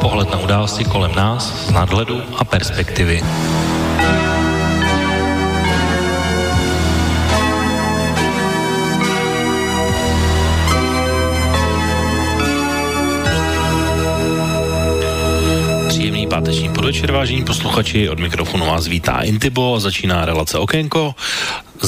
Pohled na události kolem nás z nadhledu a perspektivy. Páteční podvečer, vážení posluchači, od mikrofonu vás vítá Intibo, začíná relace Okénko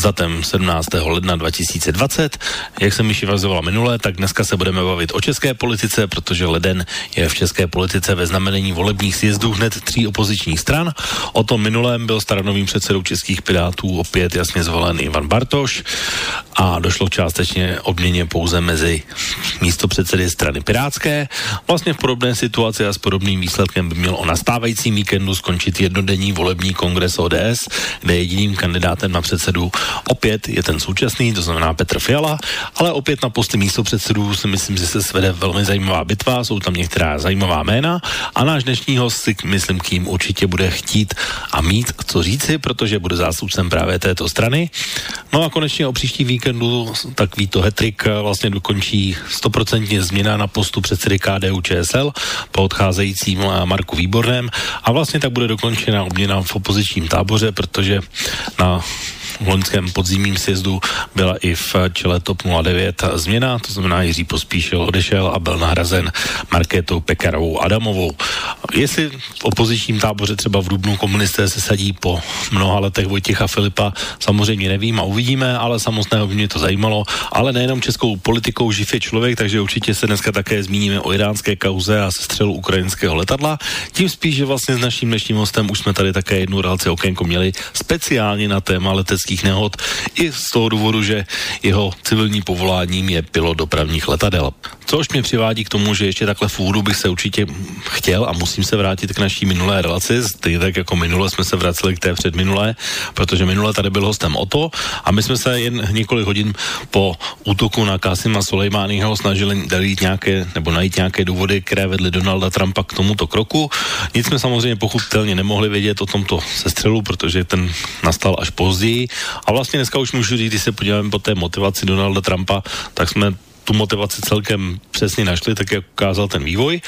s datem 17. ledna 2020. Jak jsem již vazoval minule, tak dneska se budeme bavit o české politice, protože leden je v české politice ve znamenení volebních sjezdů hned tří opozičních stran. O tom minulém byl staronovým předsedou českých pirátů opět jasně zvolen Ivan Bartoš a došlo částečně obměně pouze mezi místo předsedy strany Pirátské. Vlastně v podobné situaci a s podobným výsledkem by měl o nastávajícím víkendu skončit jednodenní volební kongres ODS, kde jediným kandidátem na předsedu opět je ten současný, to znamená Petr Fiala, ale opět na posty místo předsedů si myslím, že se svede velmi zajímavá bitva, jsou tam některá zajímavá jména a náš dnešní host si myslím, kým určitě bude chtít a mít co říci, protože bude zástupcem právě této strany. No a konečně o příští víkendu takový to hetrik vlastně dokončí 100% změna na postu předsedy KDU ČSL po odcházejícím Marku Výborném a vlastně tak bude dokončena obměna v opozičním táboře, protože na v loňském podzimním sjezdu byla i v čele TOP 09 změna, to znamená Jiří Pospíšil odešel a byl nahrazen Markétou Pekarovou Adamovou. Jestli v opozičním táboře třeba v Dubnu komunisté se sadí po mnoha letech Vojtěcha Filipa, samozřejmě nevím a uvidíme, ale samotného by mě to zajímalo, ale nejenom českou politikou živ je člověk, takže určitě se dneska také zmíníme o iránské kauze a sestřelu ukrajinského letadla. Tím spíš, že vlastně s naším dnešním hostem už jsme tady také jednu relaci okénko měli speciálně na téma letecký leteckých nehod i z toho důvodu, že jeho civilní povoláním je pilot dopravních letadel. Což mě přivádí k tomu, že ještě takhle v úvodu bych se určitě chtěl a musím se vrátit k naší minulé relaci, stejně tak jako minule jsme se vraceli k té předminulé, protože minule tady byl hostem Oto a my jsme se jen několik hodin po útoku na Kasima Soleimányho snažili dát nějaké, nebo najít nějaké důvody, které vedly Donalda Trumpa k tomuto kroku. Nic jsme samozřejmě pochopitelně nemohli vědět o tomto sestřelu, protože ten nastal až později. A vlastně dneska už můžu říct, když se podíváme po té motivaci Donalda Trumpa, tak jsme tu motivaci celkem přesně našli, tak jak ukázal ten vývoj.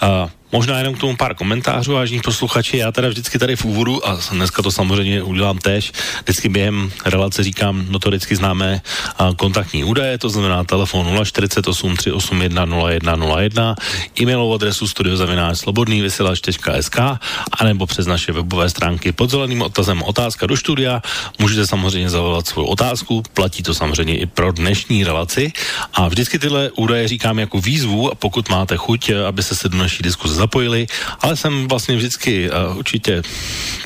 A Možná jenom k tomu pár komentářů, vážní posluchači. Já teda vždycky tady v úvodu, a dneska to samozřejmě udělám tež, vždycky během relace říkám notoricky známé kontaktní údaje, to znamená telefon 048 381 0101, e-mailovou adresu studiozavináč vysílač.sk a nebo přes naše webové stránky pod zeleným otazem otázka do studia. Můžete samozřejmě zavolat svou otázku, platí to samozřejmě i pro dnešní relaci. A vždycky tyhle údaje říkám jako výzvu, pokud máte chuť, aby se se do naší diskuze zapojili, ale jsem vlastně vždycky uh, určitě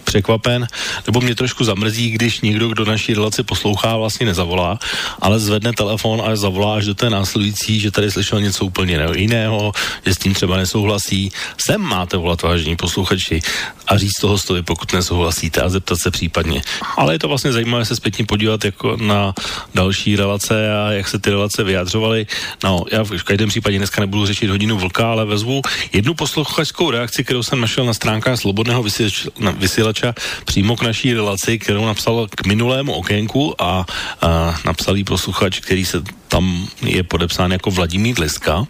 překvapen, nebo mě trošku zamrzí, když někdo, kdo naší relaci poslouchá, vlastně nezavolá, ale zvedne telefon a zavolá až do té následující, že tady slyšel něco úplně jiného, že s tím třeba nesouhlasí. Sem máte volat vážení posluchači a říct toho stojí, pokud nesouhlasíte a zeptat se případně. Ale je to vlastně zajímavé se zpětně podívat jako na další relace a jak se ty relace vyjadřovaly. No, já v každém případě dneska nebudu řešit hodinu vlka, ale vezmu jednu posluchačskou reakci, kterou jsem našel na stránkách Slobodného vysílače, vysílača přímo k naší relaci, kterou napsal k minulému okénku a, a napsal jí posluchač, který se tam je podepsán jako Vladimír Liska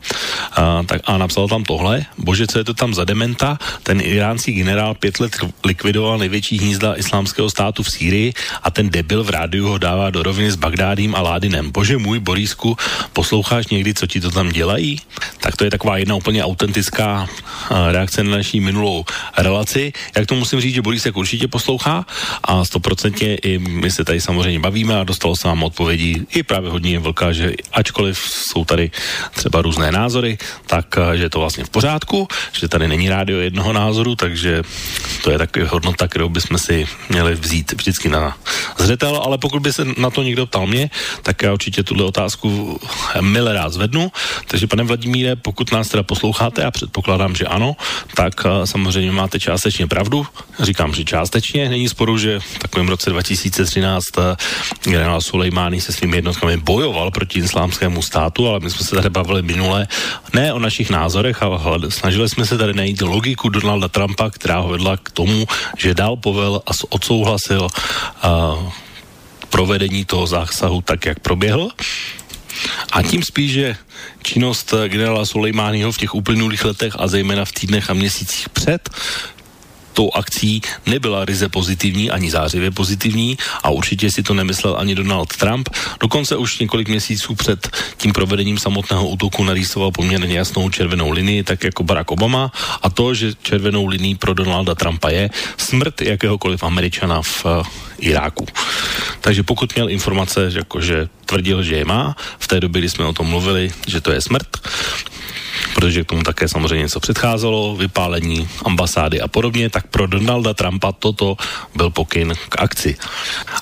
a, tak, a napsal tam tohle, bože, co je to tam za dementa, ten iránský generál pět let likvidoval největší hnízda islámského státu v Sýrii a ten debil v rádiu ho dává do roviny s Bagdádím a Ládinem. Bože můj, Borísku, posloucháš někdy, co ti to tam dělají? Tak to je taková jedna úplně autentická reakce na naší minulou relaci. Jak to musím říct, že Borísek určitě poslouchá a stoprocentně i my se tady samozřejmě bavíme a dostalo se vám odpovědi i právě hodně vlka, že ačkoliv jsou tady třeba různé názory, tak že je to vlastně v pořádku, že tady není rádio jednoho názoru, takže to je takový hodnota, kterou bychom si měli vzít vždycky na zřetel, ale pokud by se na to někdo ptal mě, tak já určitě tuhle otázku mile rád zvednu. Takže pane Vladimíre, pokud nás teda posloucháte, a předpokládám, že ano, tak samozřejmě máte částečně pravdu. Říkám, že částečně. Není sporu, že v takovém roce 2013 generál Sulejmány se svými jednotkami bojoval proti islámskému státu, ale my jsme se tady bavili minule ne o našich názorech, ale snažili jsme se tady najít logiku Donalda Trumpa, která ho vedla k tomu, že dal povel a odsouhlasil uh, provedení toho zásahu tak, jak proběhl. A tím spíš, že činnost generála Sulejmányho v těch uplynulých letech a zejména v týdnech a měsících před tou akcí nebyla ryze pozitivní, ani zářivě pozitivní a určitě si to nemyslel ani Donald Trump. Dokonce už několik měsíců před tím provedením samotného útoku narýsoval poměrně jasnou červenou linii, tak jako Barack Obama a to, že červenou linií pro Donalda Trumpa je smrt jakéhokoliv Američana v uh, Iráku. Takže pokud měl informace, že tvrdil, že je má, v té době, kdy jsme o tom mluvili, že to je smrt, protože k tomu také samozřejmě něco předcházelo, vypálení ambasády a podobně, tak pro Donalda Trumpa toto byl pokyn k akci.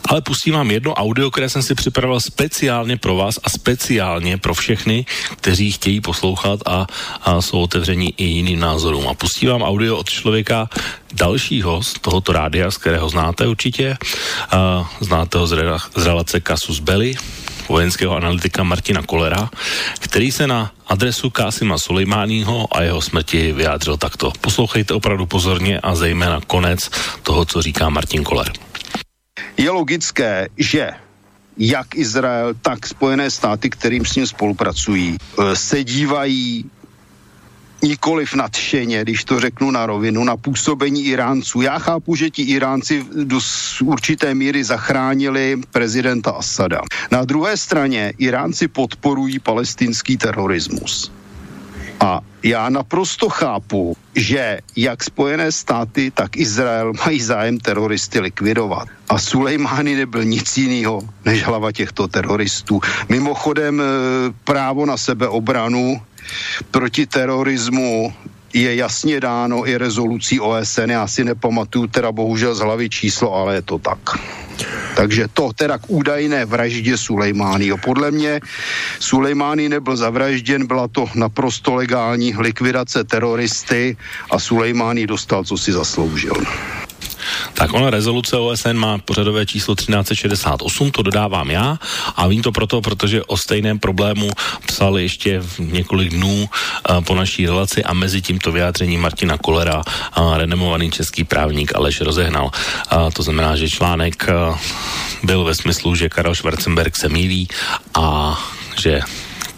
Ale pustím vám jedno audio, které jsem si připravil speciálně pro vás a speciálně pro všechny, kteří chtějí poslouchat a, a jsou otevření i jiným názorům. A pustím vám audio od člověka dalšího z tohoto rádia, z kterého znáte určitě. A znáte ho z, z relace Casus Belli, vojenského analytika Martina Kolera, který se na adresu Kásima Sulejmáního a jeho smrti vyjádřil takto. Poslouchejte opravdu pozorně a zejména konec toho, co říká Martin Koler. Je logické, že jak Izrael, tak Spojené státy, kterým s ním spolupracují, eh, se dívají nikoliv nadšeně, když to řeknu na rovinu, na působení Iránců. Já chápu, že ti Iránci do určité míry zachránili prezidenta Asada. Na druhé straně Iránci podporují palestinský terorismus. A já naprosto chápu, že jak Spojené státy, tak Izrael mají zájem teroristy likvidovat. A Sulejmány nebyl nic jiného než hlava těchto teroristů. Mimochodem eh, právo na sebeobranu proti terorismu je jasně dáno i rezolucí OSN, já si nepamatuju teda bohužel z hlavy číslo, ale je to tak. Takže to teda k údajné vraždě Sulejmány. Podle mě Sulejmány nebyl zavražděn, byla to naprosto legální likvidace teroristy a Sulejmány dostal, co si zasloužil. Tak ona rezoluce OSN má pořadové číslo 1368, to dodávám já a vím to proto, protože o stejném problému psal ještě několik dnů uh, po naší relaci a mezi tímto vyjádřením Martina Kolera uh, renomovaný český právník Aleš rozehnal. Uh, to znamená, že článek uh, byl ve smyslu, že Karel Schwarzenberg se mílí a že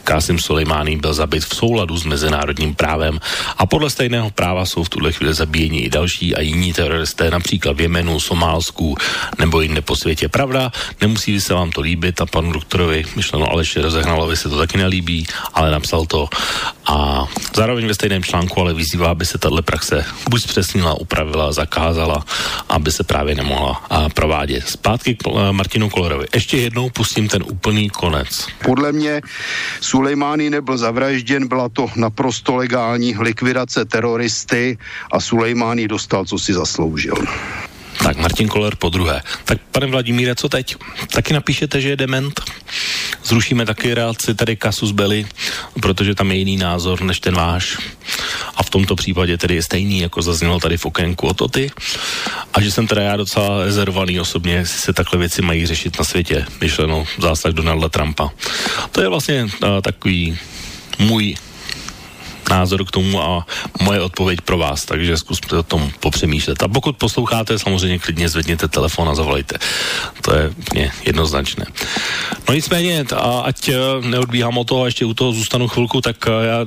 Kásim Soleimání byl zabit v souladu s mezinárodním právem a podle stejného práva jsou v tuhle chvíli zabíjeni i další a jiní teroristé, například v Jemenu, Somálsku nebo jinde po světě. Pravda, nemusí se vám to líbit a panu doktorovi myšleno Aleši Rozehnalovi se to taky nelíbí, ale napsal to a zároveň ve stejném článku ale vyzývá, aby se tahle praxe buď zpřesnila, upravila, zakázala, aby se právě nemohla a, provádět. Zpátky k Martinu Kolerovi. Ještě jednou pustím ten úplný konec. Podle mě Sulejmány nebyl zavražděn, byla to naprosto legální likvidace teroristy a Sulejmány dostal, co si zasloužil. Tak Martin Koller po druhé. Tak pane Vladimíre, co teď? Taky napíšete, že je dement? Zrušíme taky reakci tady Kasus Belli, protože tam je jiný názor než ten váš. Tomto případě tedy je stejný, jako zaznělo tady v okénku o to ty. A že jsem teda já docela rezervovaný osobně, jestli se takhle věci mají řešit na světě, myšleno zásah Donalda Trumpa. To je vlastně uh, takový můj názor k tomu a moje odpověď pro vás, takže zkuste o tom popřemýšlet. A pokud posloucháte, samozřejmě klidně zvedněte telefon a zavolejte. To je mě jednoznačné. No nicméně, a ať eh, neodbíhám o toho a ještě u toho zůstanu chvilku, tak eh, já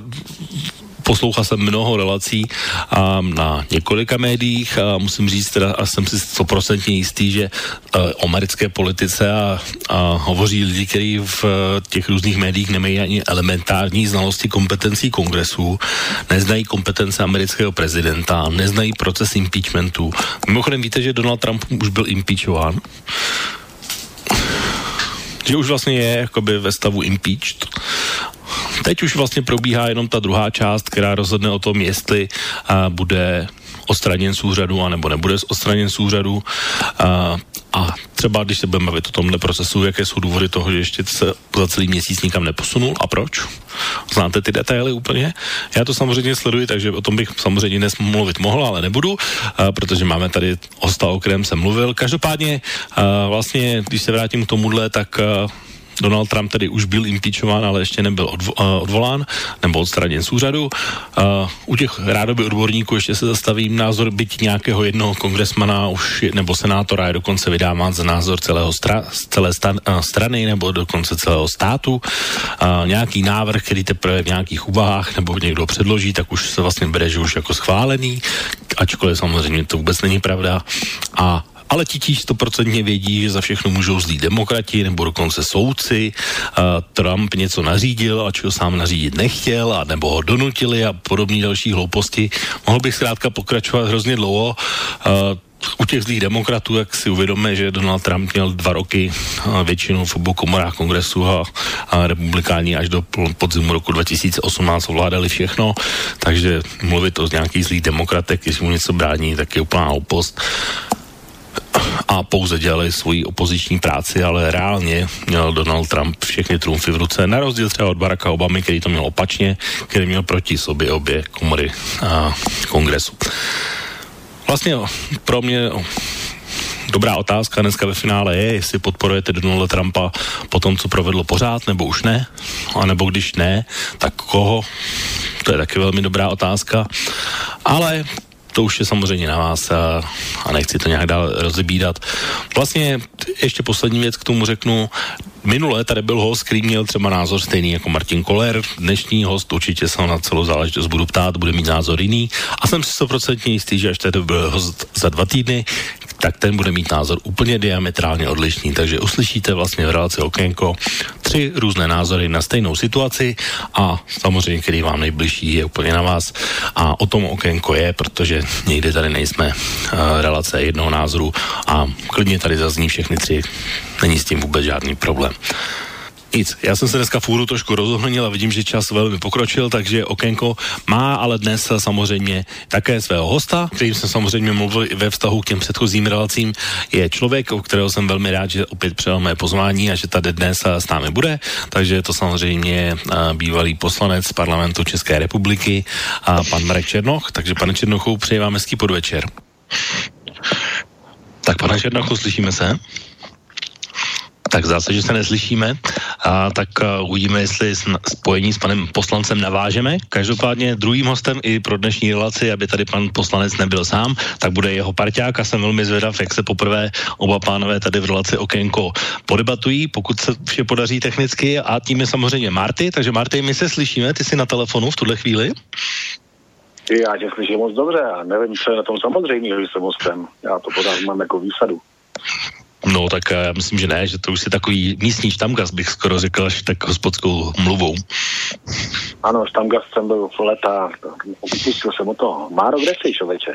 poslouchal jsem mnoho relací a na několika médiích a musím říct teda, a jsem si stoprocentně jistý, že uh, o americké politice a, a hovoří lidi, kteří v uh, těch různých médiích nemají ani elementární znalosti kompetencí kongresu, neznají kompetence amerického prezidenta, neznají proces impeachmentu. Mimochodem víte, že Donald Trump už byl impeachován? Že už vlastně je jakoby ve stavu impeached Teď už vlastně probíhá jenom ta druhá část, která rozhodne o tom, jestli a, bude odstraněn z úřadu, anebo nebude odstraněn z úřadu. A, a třeba, když se budeme bavit o tomhle procesu, jaké jsou důvody toho, že ještě se za celý měsíc nikam neposunul a proč? Znáte ty detaily úplně? Já to samozřejmě sleduji, takže o tom bych samozřejmě dnes mluvit mohl, ale nebudu, a, protože máme tady hosta, o kterém jsem mluvil. Každopádně, a, vlastně, když se vrátím k tomuhle, tak a, Donald Trump tedy už byl impeachován, ale ještě nebyl odvo, uh, odvolán nebo odstraněn z úřadu. Uh, u těch rádoby odborníků ještě se zastavím názor byť nějakého jednoho kongresmana už je, nebo senátora je dokonce vydáván za názor celého stra, celé stan, uh, strany nebo dokonce celého státu. Nějaký návrh, který teprve v nějakých úvahách nebo někdo předloží, tak už se vlastně bere, že už jako schválený, ačkoliv samozřejmě to vůbec není pravda. A ale ti stoprocentně vědí, že za všechno můžou zlí demokrati nebo dokonce soudci. Uh, Trump něco nařídil, ač ho sám nařídit nechtěl, a nebo ho donutili a podobné další hlouposti. Mohl bych zkrátka pokračovat hrozně dlouho. Uh, u těch zlých demokratů, jak si uvědomíme, že Donald Trump měl dva roky většinu v obou komorách kongresu a, a republikáni až do podzimu roku 2018 ovládali všechno, takže mluvit o nějakých zlých demokratech, když mu něco brání, tak je úplná hloupost a pouze dělali svoji opoziční práci, ale reálně měl Donald Trump všechny trumfy v ruce, na rozdíl třeba od Baracka Obamy, který to měl opačně, který měl proti sobě obě komory a kongresu. Vlastně pro mě dobrá otázka dneska ve finále je, jestli podporujete Donalda Trumpa po tom, co provedlo pořád, nebo už ne, a nebo když ne, tak koho? To je taky velmi dobrá otázka. Ale to už je samozřejmě na vás a, a nechci to nějak dál rozebídat. Vlastně ještě poslední věc k tomu řeknu. Minule tady byl host, který měl třeba názor stejný jako Martin Koller. Dnešní host určitě se na celou záležitost budu ptát, bude mít názor jiný. A jsem si 100% jistý, že až tady byl host za dva týdny, tak ten bude mít názor úplně diametrálně odlišný. Takže uslyšíte vlastně v relaci Okénko tři různé názory na stejnou situaci a samozřejmě, který vám nejbližší je úplně na vás. A o tom Okénko je, protože někdy tady nejsme uh, relace jednoho názoru a klidně tady zazní všechny tři. Není s tím vůbec žádný problém. Nic, já jsem se dneska fůru trošku rozohnil a vidím, že čas velmi pokročil, takže okénko má ale dnes samozřejmě také svého hosta, kterým jsem samozřejmě mluvil i ve vztahu k těm předchozím relacím. Je člověk, o kterého jsem velmi rád, že opět přijal mé pozvání a že tady dnes s námi bude, takže je to samozřejmě bývalý poslanec parlamentu České republiky a pan Marek Černoch, takže pane Černochu, přeji vám hezký podvečer. Tak pane Černochu, slyšíme se? Tak v zásadě se neslyšíme, a tak uh, uvidíme, jestli spojení s panem poslancem navážeme. Každopádně druhým hostem i pro dnešní relaci, aby tady pan poslanec nebyl sám, tak bude jeho parťák a jsem velmi zvědav, jak se poprvé oba pánové tady v relaci Okénko podebatují, pokud se vše podaří technicky a tím je samozřejmě Marty, takže Marty, my se slyšíme, ty jsi na telefonu v tuhle chvíli? Já tě slyším moc dobře a nevím, co je na tom samozřejmě, že jsem hostem. Já to pořád mám jako výsadu. No tak já myslím, že ne, že to už je takový místní štamgast, bych skoro řekl, až tak hospodskou mluvou. Ano, štamgast jsem byl v leta, upustil jsem o to. Máro, kde jsi, člověče?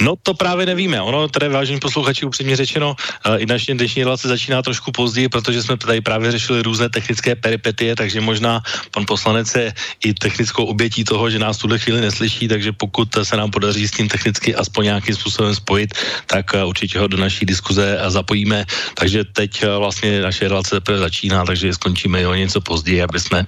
No to právě nevíme. Ono tady, vážení posluchači, upřímně řečeno, uh, i naše dnešní relace začíná trošku později, protože jsme tady právě řešili různé technické peripetie, takže možná pan poslanec je i technickou obětí toho, že nás tuhle chvíli neslyší, takže pokud se nám podaří s tím technicky aspoň nějakým způsobem spojit, tak uh, určitě ho do naší diskuze zapojíme. Takže teď uh, vlastně naše relace teprve začíná, takže skončíme o něco později, aby jsme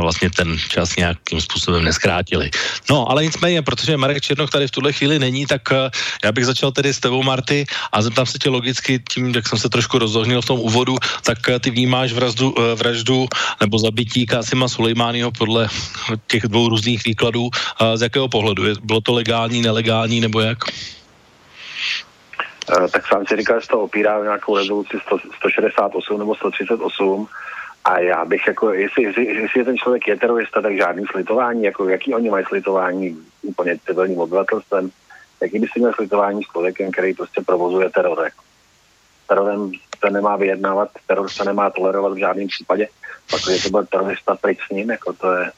vlastně ten čas nějakým způsobem neskrátili. No, ale nicméně, protože Marek Černoch tady v tuhle chvíli není, tak tak eh, já bych začal tedy s tebou, Marty, a zeptám se tě logicky tím, jak jsem se trošku rozohnil v tom úvodu, tak eh, ty vnímáš vraždu, eh, vraždu nebo zabití Kásima Sulejmányho podle těch dvou různých výkladů. Z jakého pohledu? Bylo to legální, nelegální nebo jak? tak sám si říkal, že to opírá o nějakou rezoluci 100, 168 nebo 138 a já bych jako, jestli, jestli je ten člověk je terorista, tak žádný slitování, jako jaký oni mají slitování úplně civilním obyvatelstvem jaký by si měl slitování s člověkem, který prostě provozuje teror. Terorem se nemá vyjednávat, teror se nemá tolerovat v žádném případě, protože to byl terorista pryč s ním, jako to je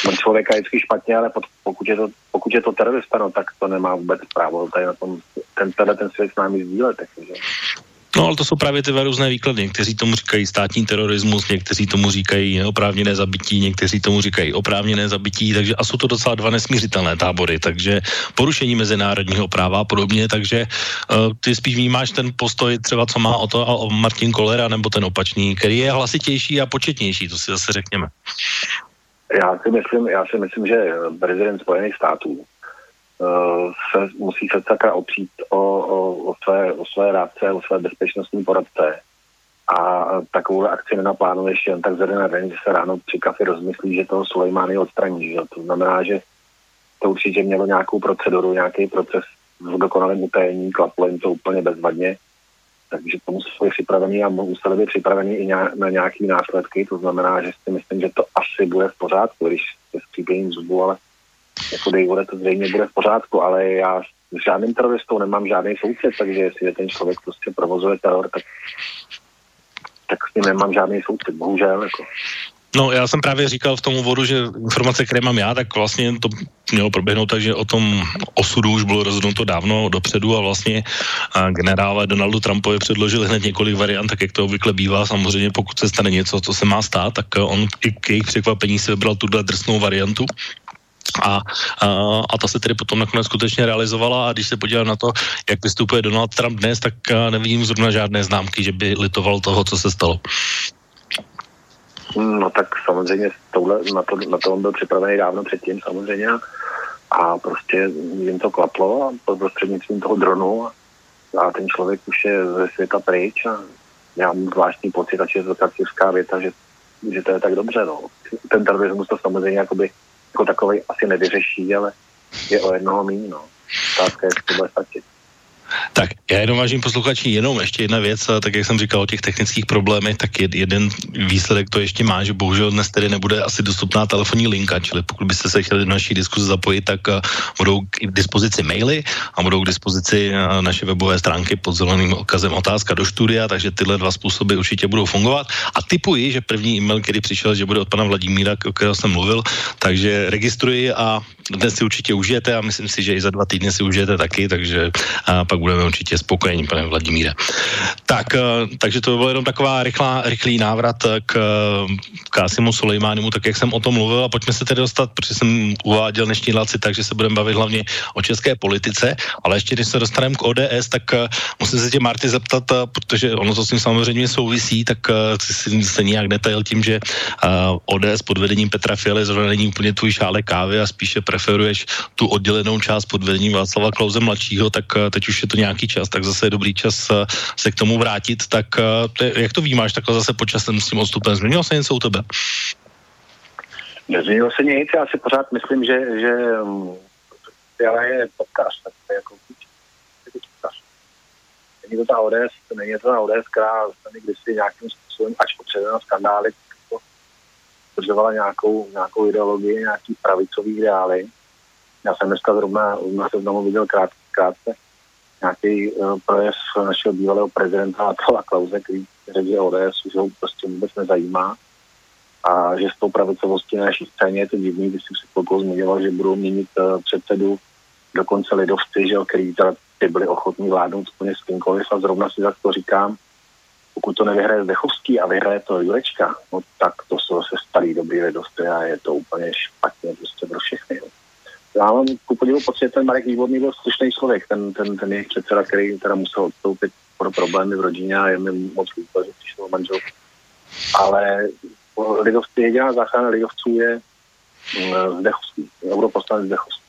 smrt člověka je vždycky špatně, ale pokud je to, pokud je to terorista, no, tak to nemá vůbec právo tady na tom, ten, ten svět s námi sdílet. Takže. No ale to jsou právě ty různé výklady. Někteří tomu říkají státní terorismus, někteří tomu říkají neoprávněné zabití, někteří tomu říkají oprávněné zabití, takže a jsou to docela dva nesmířitelné tábory, takže porušení mezinárodního práva a podobně, takže uh, ty spíš vnímáš ten postoj třeba, co má o to o Martin Kolera, nebo ten opačný, který je hlasitější a početnější, to si zase řekněme. Já si myslím, já si myslím, že prezident Spojených států se musí se také opřít o, o, o, své, o své rádce, o své bezpečnostní poradce. a takovou akci nenaplánuješ jen tak ze na den, že se ráno při kafi rozmyslí, že toho Sulejmány odstraní. Že? To znamená, že to určitě mělo nějakou proceduru, nějaký proces v dokonalém utajení, klaplo jim to úplně bezvadně, takže to museli být připravený a museli být připravený i na nějaké následky, to znamená, že si myslím, že to asi bude v pořádku, když se skřípěním zubu, ale jako Dejvore to zřejmě bude v pořádku, ale já s žádným teroristou nemám žádný soucit, takže jestli ten člověk prostě provozuje teror, tak tak s ním nemám žádný soucit, bohužel. Jako. No, já jsem právě říkal v tom úvodu, že informace, které mám já, tak vlastně to mělo proběhnout tak, že o tom osudu už bylo rozhodnuto dávno dopředu a vlastně generále Donaldu Trumpovi předložili hned několik variant, tak jak to obvykle bývá. Samozřejmě pokud se stane něco, co se má stát, tak on i k jejich překvapení si vybral tuhle drsnou variantu. A, a, a ta se tedy potom nakonec skutečně realizovala a když se podívám na to, jak vystupuje Donald Trump dnes, tak nevidím zrovna žádné známky, že by litoval toho, co se stalo. No tak samozřejmě tohle, na, to, na to on byl připravený dávno předtím samozřejmě a prostě jim to klaplo a prostřednictvím toho dronu a ten člověk už je ze světa pryč a já mám zvláštní pocit, a je to tak věta, že, že to je tak dobře. No. Ten terorismus to samozřejmě jakoby jako takový asi nevyřeší, ale je o jednoho míň, no. Otázka je, to bude stačit. Tak já jenom vážím posluchači, jenom ještě jedna věc, tak jak jsem říkal o těch technických problémech, tak jeden výsledek to ještě má, že bohužel dnes tedy nebude asi dostupná telefonní linka, čili pokud byste se chtěli do naší diskuze zapojit, tak budou k dispozici maily a budou k dispozici naše webové stránky pod zeleným odkazem otázka do studia, takže tyhle dva způsoby určitě budou fungovat. A typuji, že první e-mail, který přišel, že bude od pana Vladimíra, o kterého jsem mluvil, takže registruji a dnes si určitě užijete a myslím si, že i za dva týdny si užijete taky, takže a pak budeme určitě spokojení, pane Vladimíre. Tak, eh, takže to bylo jenom taková rychlá, rychlý návrat k Kásimu Sulejmánimu, tak jak jsem o tom mluvil a pojďme se tedy dostat, protože jsem uváděl dnešní relaci, takže se budeme bavit hlavně o české politice, ale ještě když se dostaneme k ODS, tak uh, musím se tě Marty zeptat, protože ono to s tím samozřejmě souvisí, tak si se nějak netajil tím, že ODS pod vedením Petra Fialy zrovna není úplně tvůj šále kávy a spíše pre preferuješ tu oddělenou část pod vedením Václava Klauze mladšího, tak eh, teď už je to nějaký čas, tak zase je dobrý čas eh, se k tomu vrátit. Tak eh, to je, jak to vímáš takhle zase po časem s tím odstupem? Změnilo se něco u tebe? Nezměnilo se nic, já si pořád myslím, že, že Fiala mm, je podcast, tak to je jako Není to ta ODS, není to ta ODS, která se kdysi nějakým způsobem, až potřebujeme skandály, udržovala nějakou, nějakou ideologii, nějaký pravicový ideály. Já jsem dneska zrovna, zrovna se znovu viděl krát, krátce nějaký uh, projev našeho bývalého prezidenta Atola Klauze, který řekl, že ODS už ho prostě vůbec nezajímá a že s tou pravicovostí na naší scéně je to divný, když jsem si chvilkou zmiňoval, že budou měnit uh, předsedu dokonce lidovci, že který teda ty byli ochotní vládnout úplně s kýmkoliv a zrovna si za to říkám, pokud to nevyhraje Zdechovský a vyhraje to Jurečka, no tak to jsou zase starý dobrý lidovci a je to úplně špatně prostě pro všechny. Jo. Já mám ku podivu pocit, ten Marek Výborný byl slušný člověk, ten, ten, ten jejich předseda, který teda musel odstoupit pro problémy v rodině a je mi moc líto, že přišel manžel. Ale lidovci, jediná záchrana lidovců je mm, Zdechovský, europoslanec Zdechovský.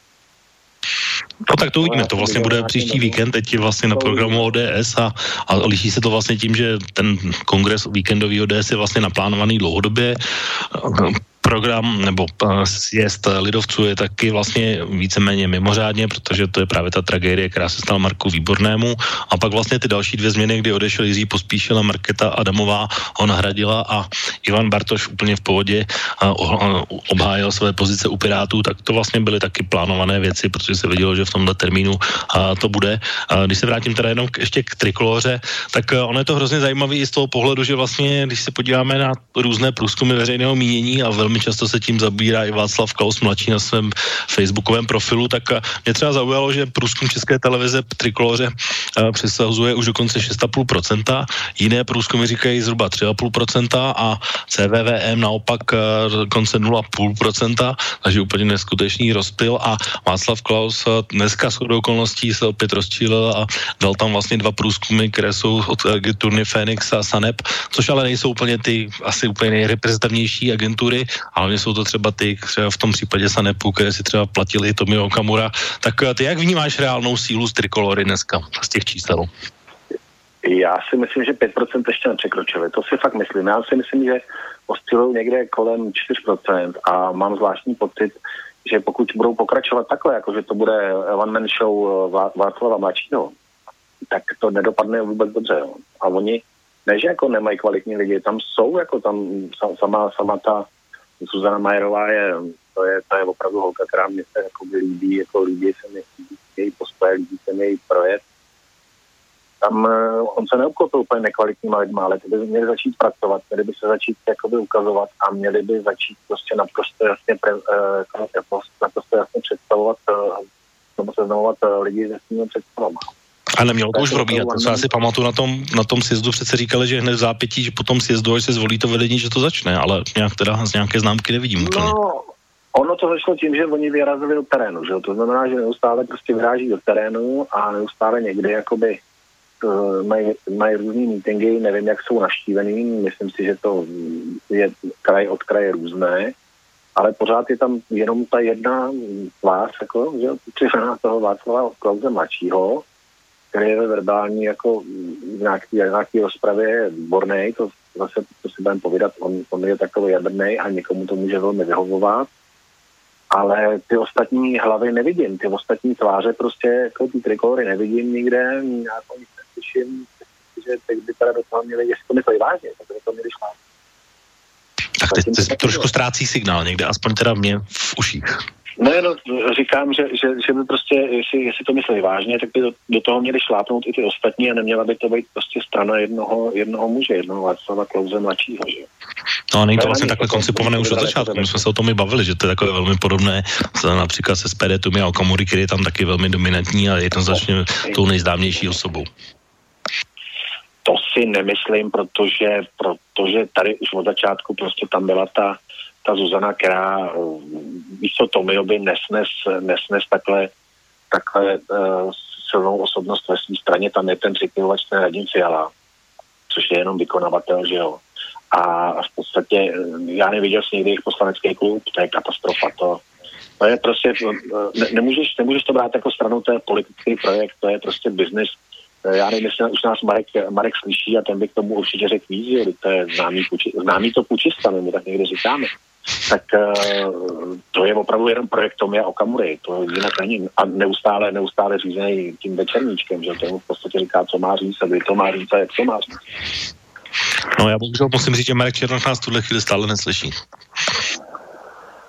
No tak to uvidíme, to vlastně bude příští víkend, teď je vlastně na programu ODS a, a liší se to vlastně tím, že ten kongres víkendový ODS je vlastně naplánovaný dlouhodobě program nebo eh, sjezd lidovců je taky vlastně víceméně mimořádně, protože to je právě ta tragédie, která se stala Marku Výbornému. A pak vlastně ty další dvě změny, kdy odešel Jiří Pospíšil a Marketa Adamová ho nahradila a Ivan Bartoš úplně v pohodě obhájil své pozice u Pirátů, tak to vlastně byly taky plánované věci, protože se vidělo, že v tomhle termínu to bude. Když se vrátím teda jenom ještě k trikoloře, tak eh, ono je to hrozně zajímavé i z toho pohledu, že vlastně, když se podíváme na různé průzkumy veřejného mínění a velmi velmi často se tím zabírá i Václav Klaus mladší na svém facebookovém profilu, tak eh, mě třeba zaujalo, že průzkum České televize Trikoloře uh, přesahuje už dokonce 6,5%, jiné průzkumy říkají zhruba 3,5% a CVVM naopak uh, dokonce 0,5%, takže úplně neskutečný rozpil a Václav Klaus dneska s okolností se opět rozčílil a dal tam vlastně dva průzkumy, které jsou od agentury Phoenix a Sanep, což ale nejsou úplně ty asi úplně nejreprezentativnější agentury, ale jsou to třeba ty, třeba v tom případě Sanepu, které si třeba platili Tomio Okamura, tak eh, ty jak vnímáš reálnou sílu z trikolory dneska, z těch čísel? Já si myslím, že 5% ještě nepřekročili. To si fakt myslím. Já si myslím, že oscilují někde kolem 4% a mám zvláštní pocit, že pokud budou pokračovat takhle, jako že to bude one man show eh, Václava Mladšího, tak to nedopadne vůbec dobře. A oni, ne, že jako nemají kvalitní lidi, tam jsou, jako tam sama, sama ta Suzana Majerová je, to je, to je opravdu holka, která mě se jako líbí, jako líbí se mi její postoje, líbí se mi její projekt, tam uh, on se neobklopil úplně nekvalitníma lidma, ale ty by měli začít pracovat, měli by se začít jakoby ukazovat a měli by začít prostě naprosto jasně, pre, uh, naprosto jasně představovat uh, nebo seznamovat lidi se svými představama. A nemělo to už probíhat. To já si pamatuju na tom, na tom sjezdu přece říkali, že hned v zápětí, že potom sjezdu, až se zvolí to vedení, že to začne, ale nějak teda z nějaké známky nevidím úplně. No, ono to začalo tím, že oni vyrazili do terénu, že to znamená, že neustále prostě vyráží do terénu a neustále někdy jakoby uh, mají, mají různý meetingy, nevím, jak jsou naštívený, myslím si, že to je kraj od kraje různé, ale pořád je tam jenom ta jedna vás, jako, že toho Václava Klauze mladšího, který je verbální jako v nějaký, nějaký rozpravě výborný, to zase to si budeme povídat, on, on je takový jaderný a někomu to může velmi vyhovovat, ale ty ostatní hlavy nevidím, ty ostatní tváře prostě jako ty trikolory nevidím nikde, nějak slyším, že teď by teda do toho měli, jestli to myslí vážně, tak by to měli šlát. Tak teď se trošku ztrácí signál někde, aspoň teda mě v uších. No, říkám, že, že, že by prostě, jestli, jestli to myslí vážně, tak by do, do toho měli šlápnout i ty ostatní a neměla by to být prostě strana jednoho, jednoho muže, jednoho Václava Klauze mladšího, že? No a není to vlastně takhle koncipované už od začátku. My jsme se o tom i bavili, že to je takové velmi podobné například se SPD Tomia Okamury, který je tam taky velmi dominantní a jednoznačně tou nejznámější osobou. To si nemyslím, protože, protože tady už od začátku prostě tam byla ta, ta Zuzana, která místo Tomioby nesnes, nesnes takhle, takhle uh, silnou osobnost ve své straně, tam je ten přiklivovač ten Radim Fiala, což je jenom vykonavatel, že jo. A v podstatě, eh, já neviděl jsem někdy jejich poslanecký klub, to je katastrofa, to, to je prostě, ne, nemůžeš, nemůžeš to brát jako stranu, to je politický projekt, to je prostě biznis, Eh, já nevím, jestli už nás Marek, Marek slyší a ten by k tomu určitě řekl víc, to je známý, známý to pučista, my tak někdy říkáme. Tak uh, to je opravdu jenom projekt Tomia Okamury, to jinak není. A neustále, neustále řízený tím večerníčkem, že to v podstatě říká, co má říct, a kdy to má říct a jak to má říct. No já bohužel musím říct, že Marek Černoch nás tuhle chvíli stále neslyší.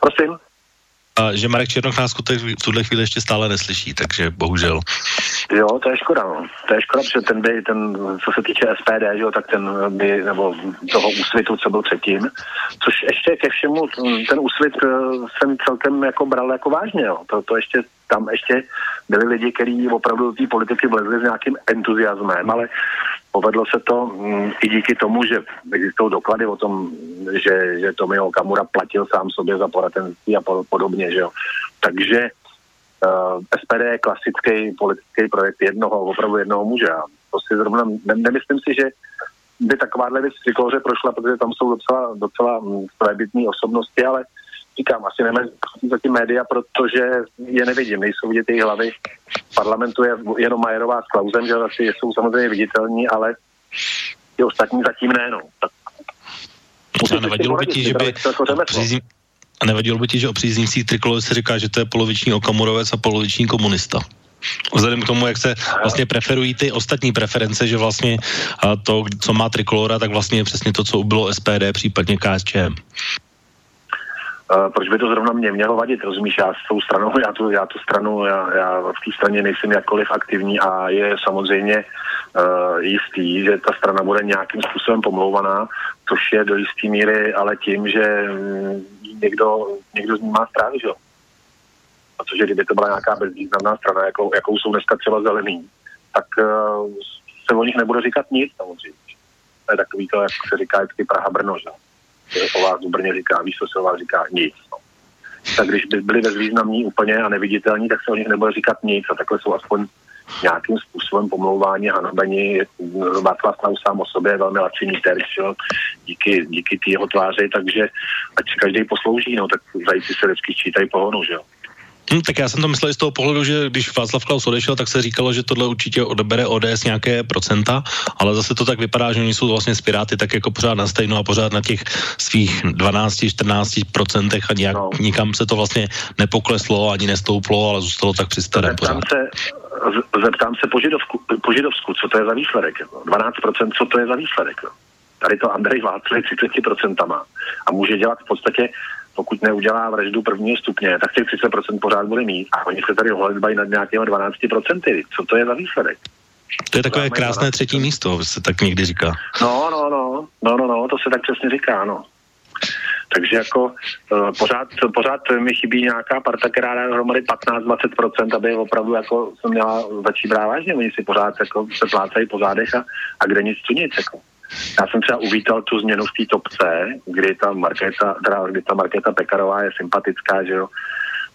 Prosím? A že Marek Černoch nás v tuhle chvíli ještě stále neslyší, takže bohužel. Jo, to je škoda, no. To je škoda, protože ten by, ten, co se týče SPD, že jo, tak ten by, nebo toho úsvitu, co byl předtím, což ještě ke všemu, ten úsvit eh, jsem celkem jako bral jako vážně, jo. To, to ještě, tam ještě byli lidi, kteří opravdu do té politiky vlezli s nějakým entuziasmem, ale povedlo se to mm, i díky tomu, že existují doklady o tom, že, že Tomio Kamura platil sám sobě za poradenství a podobně, že jo. Takže uh, eh, SPD je klasický politický projekt jednoho, opravdu jednoho muže. A to si zrovna, ne, nemyslím si, že by takováhle věc v prošla, protože tam jsou docela, docela mm, svébytní osobnosti, ale říkám, asi nemají zatím média, protože je nevidím, nejsou vidět jejich hlavy. V parlamentu je jenom Majerová s Klausem, že asi jsou samozřejmě viditelní, ale ty ostatní zatím ne, no. Tak a nevadilo by ti, že by a nevadilo by ti, že o příznivcích Trikolore se říká, že to je poloviční okamurovec a poloviční komunista? Vzhledem k tomu, jak se vlastně preferují ty ostatní preference, že vlastně to, co má Trikolora, tak vlastně je přesně to, co bylo SPD, případně KSČM. Uh, proč by to zrovna mě mělo vadit, rozumíš, já s tou stranou, já tu, já tu stranu, já, já v té straně nejsem jakkoliv aktivní a je samozřejmě uh, jistý, že ta strana bude nějakým způsobem pomlouvaná, což je do jisté míry ale tím, že um, někdo, někdo z ní má strach, že jo. Protože kdyby to byla nějaká bezvýznamná strana, jakou, jakou jsou dneska třeba zelený, tak uh, se o nich nebude říkat nic samozřejmě. To je takový to, jak se říká vždycky Praha-Brno, že o vás v Brně říká, víš, co se o vás říká, nic. No. Tak když by byli bezvýznamní úplně a neviditelní, tak se o nich nebude říkat nic a takhle jsou aspoň nějakým způsobem pomlouvání hanobení. Václav Klaus sám o sobě je velmi laciný terč, díky, díky té jeho tváři, takže ať si každý poslouží, no, tak zajíci se vždycky čítají pohonu, že jo. Hm, tak já jsem to myslel z toho pohledu, že když Václav Klaus odešel, tak se říkalo, že tohle určitě odebere ODS nějaké procenta, ale zase to tak vypadá, že oni jsou vlastně s Piráty tak jako pořád na stejno a pořád na těch svých 12-14 procentech a nějak, no. nikam se to vlastně nepokleslo ani nestouplo, ale zůstalo tak při starém zeptám se, zeptám se po, židovsku, po židovsku, co to je za výsledek? 12%, co to je za výsledek? Tady to Andrej Václav 30% a může dělat v podstatě pokud neudělá vraždu prvního stupně, tak těch 30% pořád bude mít. A oni se tady holedbají nad nějakými 12%. Co to je za výsledek? To je takové krásné třetí místo, se tak někdy říká. No, no, no, no, no, no, to se tak přesně říká, no. Takže jako uh, pořád, pořád mi chybí nějaká parta, která dá dohromady 15-20%, aby opravdu jako jsem měla začít brát vážně. Oni si pořád jako se plácají po zádech a, a kde nic tu nic. Jako. Já jsem třeba uvítal tu změnu v té topce, kdy ta Markéta, teda, kdy ta Markéta Pekarová je sympatická, že jo.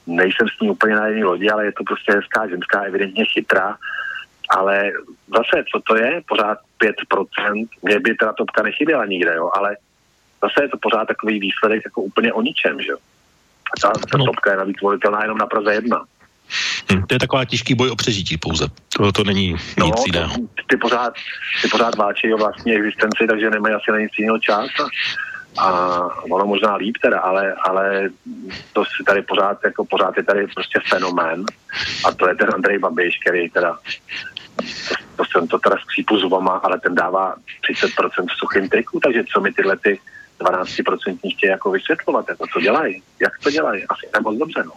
Nejsem s ní úplně na jedné lodi, ale je to prostě hezká ženská, evidentně chytrá. Ale zase, co to je? Pořád 5%. Mně by teda topka nechyběla nikde, jo, ale zase je to pořád takový výsledek jako úplně o ničem, že jo. A ta, ta no. topka je navíc volitelná jenom na Praze jedna. Hm, to je taková těžký boj o přežití pouze. To, to není nic no, jiného. Ty pořád, ty pořád váčí o vlastní existenci, takže nemají asi na nic jiného čas. A, ono možná líp teda, ale, ale to si tady pořád, jako pořád je tady prostě fenomén a to je ten Andrej Babiš, který teda to, to jsem to teda skřípu zubama, ale ten dává 30% v suchým triku, takže co mi tyhle ty 12% chtějí jako vysvětlovat, jako co dělají, jak to dělají, asi ne moc dobře, no.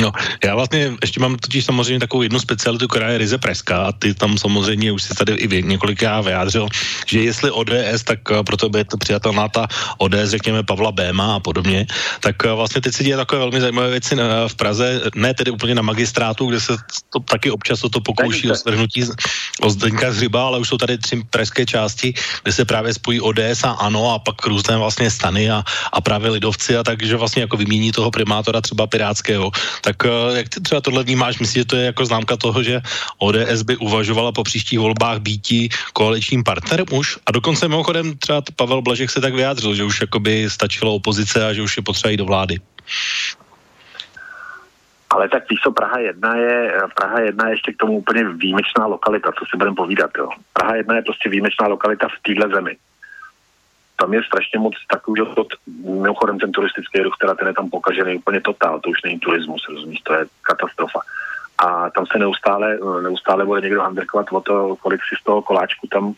No, já vlastně ještě mám totiž samozřejmě takovou jednu specialitu, která je ryze preská a ty tam samozřejmě už si tady i několikrát vyjádřil, že jestli ODS, tak eh, proto by je to přijatelná ta ODS, řekněme Pavla Béma a podobně, tak eh, vlastně teď se děje takové velmi zajímavé věci v Praze, ne tedy úplně na magistrátu, kde se to taky občas o to pokouší o svrhnutí o Zdeňka Hřiba, ale už jsou tady tři pražské části, kde se právě spojí ODS a ANO a pak různé vlastně stany a, a právě lidovci a takže vlastně jako vymění toho primátora třeba pirátského tak eh, jak ty třeba tohle vnímáš? Myslíš, že to je jako známka toho, že ODS by uvažovala po příštích volbách býtí koaličním partnerem už? A dokonce mimochodem třeba Pavel Blažek se tak vyjádřil, že už jakoby stačilo opozice a že už je potřeba jít do vlády. Ale tak co, Praha 1 je, Praha 1 je ještě k tomu úplně výjimečná lokalita, co si budeme povídat, jo. Praha 1 je prostě výjimečná lokalita v téhle zemi tam je strašně moc takový, to, mimochodem ten turistický ruch, teda ten je tam pokažený úplně totál, to už není turismus, rozumíš, to je katastrofa. A tam se neustále, neustále bude někdo handrkovat o to, kolik si z toho koláčku tam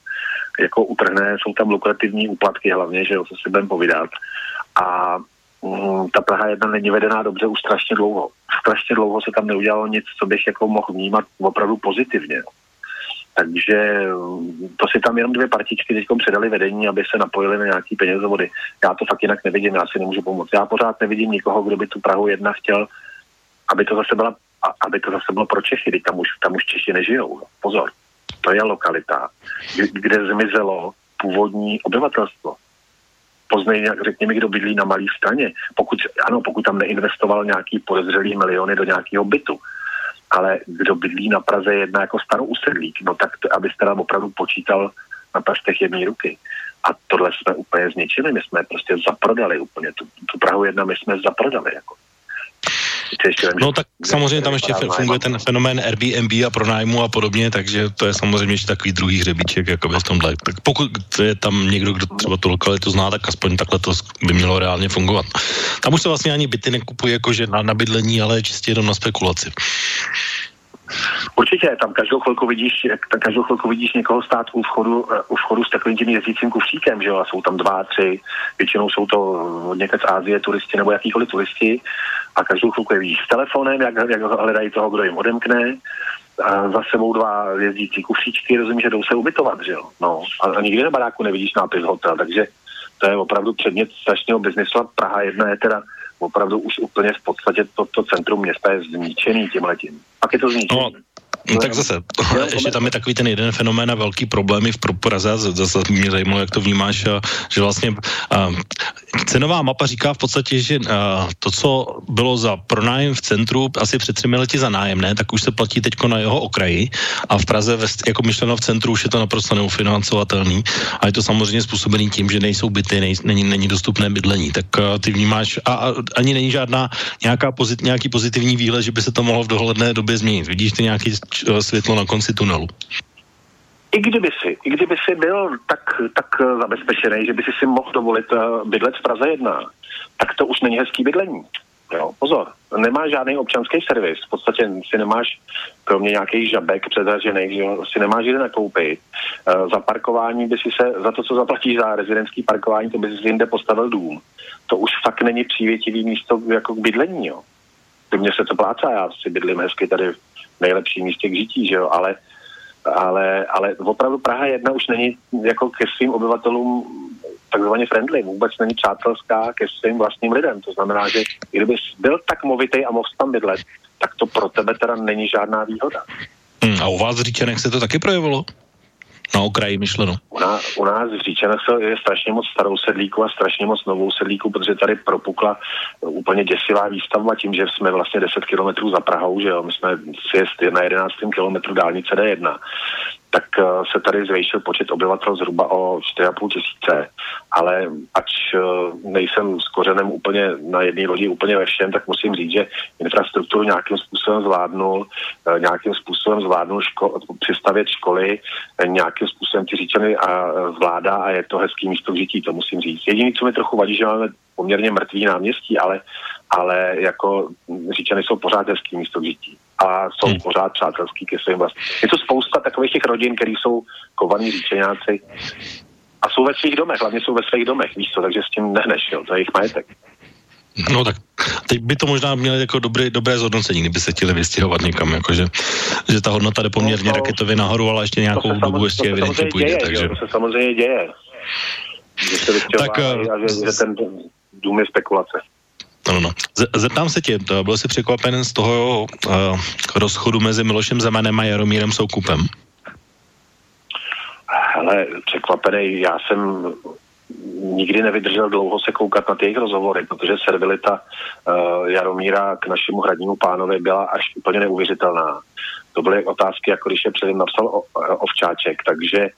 jako utrhne, jsou tam lukrativní úplatky hlavně, že jo, co si budeme povídat. A mm, ta Praha jedna není vedená dobře už strašně dlouho. Strašně dlouho se tam neudělalo nic, co bych jako mohl vnímat opravdu pozitivně. Takže mm, to si tam jenom dvě partičky teď předali vedení, aby se napojili na nějaký penězovody. Já to fakt jinak nevidím, já si nemůžu pomoct. Já pořád nevidím nikoho, kdo by tu Prahu jedna chtěl, aby to zase byla, aby to zase bylo pro Čechy, teď tam už, tam už Češi nežijou. Pozor, to je lokalita, kde zmizelo původní obyvatelstvo. Poznej, řekněme, kdo bydlí na malý straně. Pokud, ano, pokud tam neinvestoval nějaký podezřelý miliony do nějakého bytu ale kdo bydlí na Praze jedna jako starou usedlík, no tak to, abyste nám opravdu počítal na prstech jedné ruky. A tohle jsme úplně zničili, my jsme prostě zaprodali úplně, tu, tu Prahu jedna my jsme zaprodali. Jako. No tak samozřejmě tam ještě funguje ten fenomén Airbnb a pronájmu a podobně, takže to je samozřejmě ještě takový druhý hřebíček jako v tomhle. Tak pokud je tam někdo, kdo třeba tu lokalitu zná, tak aspoň takhle to by mělo reálně fungovat. Tam už se vlastně ani byty nekupují jakože na, na bydlení, ale čistě jenom na spekulaci. Určitě, tam každou chvilku vidíš, tam každou chvilku vidíš někoho stát u vchodu, eh, u vchodu s takovým tím jezdícím kufříkem, že jo, a jsou tam dva, tři, většinou jsou to někde z Ázie turisti nebo jakýkoliv turisti. A každou chvilku je vidíš s telefonem, jak, jak hledají toho, kdo jim odemkne, a za sebou dva jezdící kufříčky, rozumím, že jdou se ubytovat, že jo, no, a, a nikdy na baráku nevidíš nápis hotel, takže to je opravdu předmět strašného biznesu a Praha jedna je teda opravdu už úplně v podstatě to, to centrum města je zničený tím letím. Pak je to zničený. No, No, tak zase, ještě tam je takový ten jeden fenomén a velký problémy v Praze, zase mě zajímalo, jak to vnímáš, že vlastně a, cenová mapa říká v podstatě, že a, to, co bylo za pronájem v centru asi před třemi lety za nájemné, tak už se platí teď na jeho okraji a v Praze ve, jako myšleno v centru už je to naprosto neufinancovatelný a je to samozřejmě způsobený tím, že nejsou byty, nej, není, není dostupné bydlení. Tak a, ty vnímáš, a, a ani není žádná nějaká pozit, nějaký pozitivní výhled, že by se to mohlo v dohledné době změnit. Vidíš ty nějaký světlo na konci tunelu? I kdyby si, i kdyby si byl tak, tak zabezpečený, že by si si mohl dovolit eh, bydlet v Praze 1, tak to už není hezký bydlení. Jo, pozor, nemáš žádný občanský servis, v podstatě si nemáš, kromě nějakých žabek předražených, že si nemáš jde nakoupit. E, za parkování by si se, za to, co zaplatíš za rezidentský parkování, to by si jinde postavil dům. To už fakt není přívětivý místo jako k bydlení, jo. Mně se to plácá, já si bydlím hezky tady v nejlepším místě k žití, že jo, ale ale, ale opravdu Praha jedna už není jako ke svým obyvatelům takzvaně friendly, vůbec není přátelská ke svým vlastním lidem. To znamená, že kdyby byl tak movitý a mohl tam bydlet, tak to pro tebe teda není žádná výhoda. Hmm, a u vás v Říčanech se to taky projevilo? Na okraji myšleno? U nás, u nás v Říčanech je strašně moc starou sedlíku a strašně moc novou sedlíku, protože tady propukla úplně děsivá výstavba tím, že jsme vlastně 10 kilometrů za Prahou, že jo, my jsme na 11. kilometru dálnice D1 tak eh, se tady zvýšil počet obyvatel zhruba o 4,5 tisíce, ale ač eh, nejsem s kořenem úplně na jedné lodi úplně ve všem, tak musím říct, že infrastrukturu nějakým způsobem zvládnul, eh, nějakým způsobem zvládnul ško- přistavět školy, nějakým způsobem ty říčany a zvládá a je to hezký místo k žití, to musím říct. Jediné, co mi trochu vadí, že máme poměrně mrtvý náměstí, ale, ale jako říčany jsou pořád hezký místo k žití a jsou hmm. pořád přátelský ke svým vlastním. Je to spousta takových těch rodin, které jsou kovaní říčeňáci a jsou ve svých domech, hlavně jsou ve svých domech, víš co, takže s tím nehneš, jo, to je jejich majetek. No tak teď by to možná mělo jako dobré, dobré zhodnocení, kdyby se chtěli vystěhovat někam, jakože, že ta hodnota jde poměrně no, to, raketově nahoru, ale ještě nějakou dobu ještě evidentně půjde. Děje, takže... to se samozřejmě děje. Že se tak, a že, že ten dům je spekulace. No, no. Zeptám se tě, byl jsi překvapen z toho uh, rozchodu mezi Milošem Zemanem a Jaromírem Soukupem? Ale překvapený, já jsem nikdy nevydržel dlouho se koukat na ty jejich rozhovory, protože servilita uh, Jaromíra k našemu hradnímu pánovi byla až úplně neuvěřitelná. To byly otázky, jako když je předem napsal o, Ovčáček, takže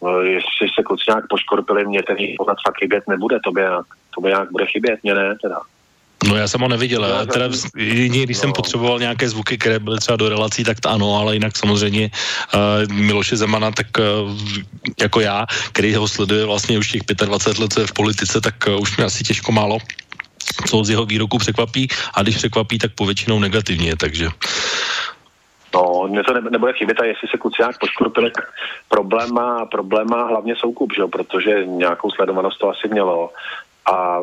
uh, jestli se kluci nějak poškorpili, mě ten pohled fakt chybět nebude, to by nějak, to by nějak bude chybět, mě ne, teda. No já jsem ho neviděl, já teda jedině, když no. jsem potřeboval nějaké zvuky, které byly třeba do relací, tak to ano, ale jinak samozřejmě uh, Miloše Zemana, tak uh, jako já, který ho sleduje vlastně už těch 25 let, co je v politice, tak uh, už mě asi těžko málo co z jeho výroku překvapí a když překvapí, tak povětšinou negativně, takže No, mě to nebude chybět a jestli se kluci nějak poškrupili, tak problém má, problém má hlavně soukup, že? protože nějakou sledovanost to asi mělo a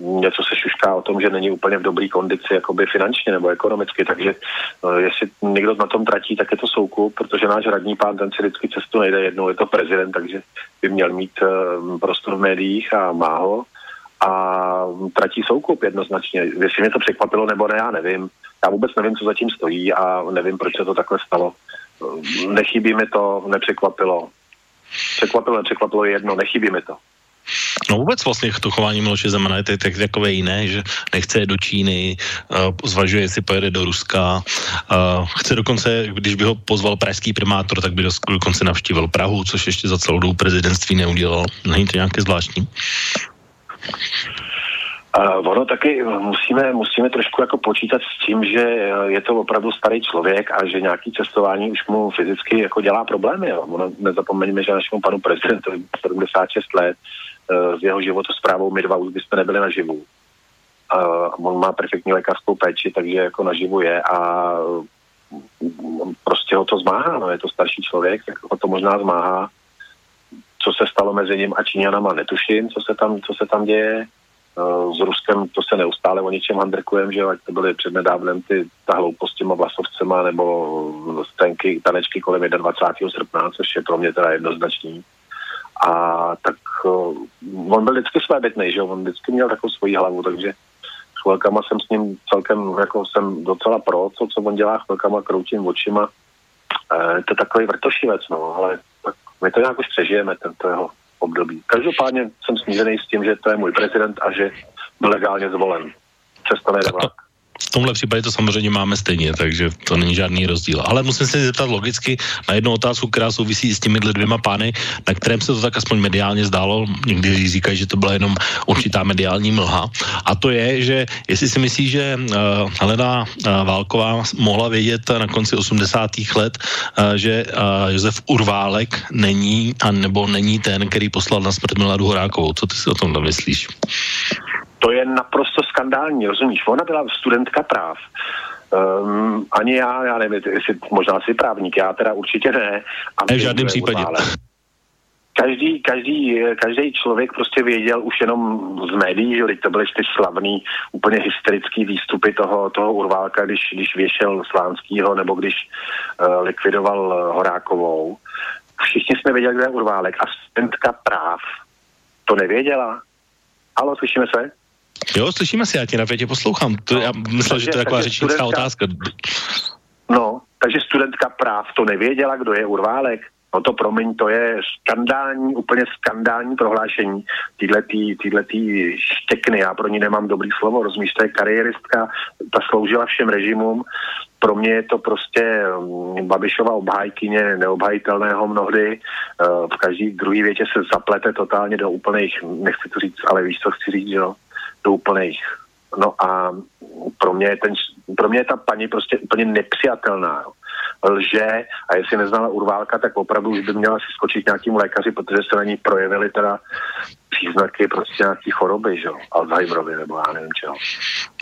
něco se šušká o tom, že není úplně v dobré kondici jakoby finančně nebo ekonomicky, takže uh, jestli někdo na tom tratí, tak je to soukup, protože náš radní pán ten si vždycky cestu nejde jednou, je to prezident, takže by měl mít uh, prostor v médiích a má ho a tratí soukup jednoznačně. Jestli mě to překvapilo nebo ne, já nevím. Já vůbec nevím, co zatím stojí a nevím, proč se to takhle stalo. Nechybí mi to, nepřekvapilo. Překvapilo, nepřekvapilo jedno, nechybí mi to. No vůbec vlastně to chování Miloše Zemana je tak takové jiné, že nechce do Číny, uh, zvažuje, jestli pojede do Ruska, uh, chce dokonce, když by ho pozval pražský primátor, tak by dokonce navštívil Prahu, což ještě za celou dobu prezidentství neudělal. Není to nějaké zvláštní? Uh, ono taky musíme, musíme trošku jako počítat s tím, že je to opravdu starý člověk a že nějaký cestování už mu fyzicky jako dělá problémy. Jo. Ono, nezapomeňme, že našemu panu prezidentovi 76 let, uh, s jeho životosprávou my dva už bychom nebyli naživu. Uh, on má perfektní lékařskou péči, takže jako naživu je a prostě ho to zmáhá, no, je to starší člověk, tak ho to možná zmáhá. Co se stalo mezi ním a Číňanama, netuším, co se tam, co se tam děje s Ruskem to se neustále o něčem handrkujeme, že ať to byly přednedávnem ty ta hloupost s těma vlasovcema nebo stenky, tanečky kolem 21. srpna, což je pro mě teda jednoznačný. A tak uh, on byl vždycky svébytný, že on vždycky měl takovou svoji hlavu, takže chvilkama jsem s ním celkem, jako jsem docela pro, co, co on dělá, chvilkama kroutím očima, je to takový vrtošivec, no, ale tak my to nějak už přežijeme, tento jeho období. Každopádně jsem smířený s tím, že to je můj prezident a že byl legálně zvolen. Přesto nejde tomhle případě to samozřejmě máme stejně, takže to není žádný rozdíl. Ale musím se zeptat logicky na jednu otázku, která souvisí s těmi dvěma pány, na kterém se to tak aspoň mediálně zdálo. Někdy říkají, že to byla jenom určitá mediální mlha. A to je, že jestli si myslí, že uh, Helena uh, Válková mohla vědět na konci 80. let, uh, že uh, Josef Urválek není, a nebo není ten, který poslal na smrt Miladu Horákovou. Co ty si o tom myslíš? To je naprosto skandální, rozumíš? Ona byla studentka práv. Um, ani já, já nevím, jestli možná si právník, já teda určitě ne. A v žádném případě. Každý, každý, každý člověk prostě věděl už jenom z médií, že to byly ty slavný, úplně hysterický výstupy toho, toho Urválka, když, když věšel Slánskýho nebo když uh, likvidoval Horákovou. Všichni jsme věděli, kde je Urválek a studentka práv to nevěděla. Halo, slyšíme se? Jo, slyšíme si, já tě na větě poslouchám. To, no, já myslel, že to je taková řečnická otázka. No, takže studentka práv to nevěděla, kdo je Urválek. No to promiň, to je skandální, úplně skandální prohlášení týhle tý štěkny. Já pro ní nemám dobrý slovo, rozumíš, to je kariéristka, ta sloužila všem režimům. Pro mě je to prostě um, Babišova obhájkyně neobhajitelného mnohdy. Uh, v každý druhý větě se zaplete totálně do úplných, nechci to říct, ale víš, co chci říct, jo? Do úplných. No a pro mě, je ten, pro mě je ta paní prostě úplně nepřijatelná. Lže a jestli neznala Urválka, tak opravdu už by měla si skočit nějakým lékaři, protože se na ní projevily teda příznaky prostě nějaký choroby, že jo, Alzheimerovi nebo já nevím čeho.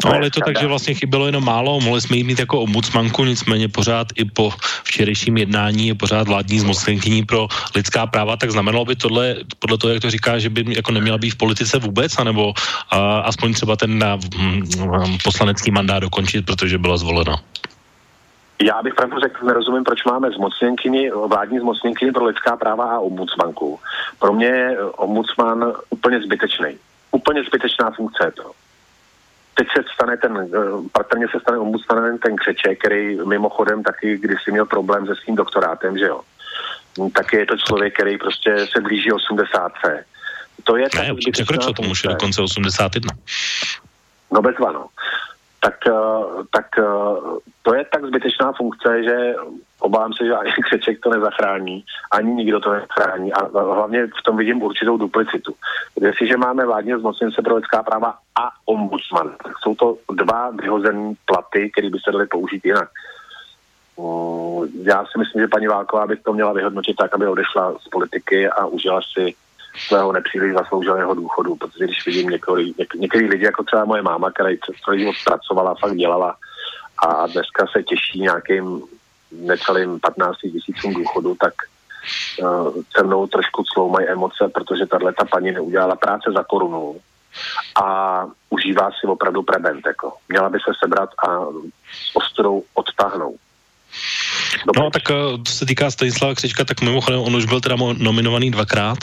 No, ale je to tak, že vlastně chybělo jenom málo, mohli jsme jí mít jako ombudsmanku, nicméně pořád i po včerejším jednání je pořád vládní zmocněnkyní pro lidská práva, tak znamenalo by tohle, podle toho, jak to říká, že by jako neměla být v politice vůbec, anebo a, aspoň třeba ten na, m, m, poslanecký mandát dokončit, protože byla zvolena. Já bych pravdu řekl, nerozumím, proč máme zmocněnkyni, vládní zmocněnkyni pro lidská práva a ombudsmanku. Pro mě je ombudsman úplně zbytečný. Úplně zbytečná funkce je to. Teď se stane ten, eh, patrně se stane ombudsmanem ten křeček, který mimochodem taky kdysi měl problém se svým doktorátem, že jo. Taky je to člověk, který prostě se blíží 80. To je ne, překročil tomu už dokonce 81. No bezva, no tak, eh, tak eh, to je tak zbytečná funkce, že obávám se, že ani křeček to nezachrání, ani nikdo to nezachrání a hlavně v tom vidím určitou duplicitu. Jestliže máme vládně zmocněnce pro lidská práva a ombudsman, tak jsou to dva vyhozené platy, které by se daly použít jinak. Mm, já si myslím, že paní Válková by to měla vyhodnotit tak, aby odešla z politiky a užila si svého nepříliš zaslouženého důchodu, protože když vidím některý, něk, některý lidi, jako třeba moje máma, která celý život pracovala, fakt dělala a dneska se těší nějakým necelým 15 tisícům důchodu, tak uh, se mnou trošku sloumají emoce, protože tahle ta paní neudělala práce za korunu a užívá si opravdu prebent. Jako. Měla by se sebrat a s ostrou odtáhnout. No tak eh, co se týká Stanislava Křečka, tak mimochodem on už byl teda nominovaný dvakrát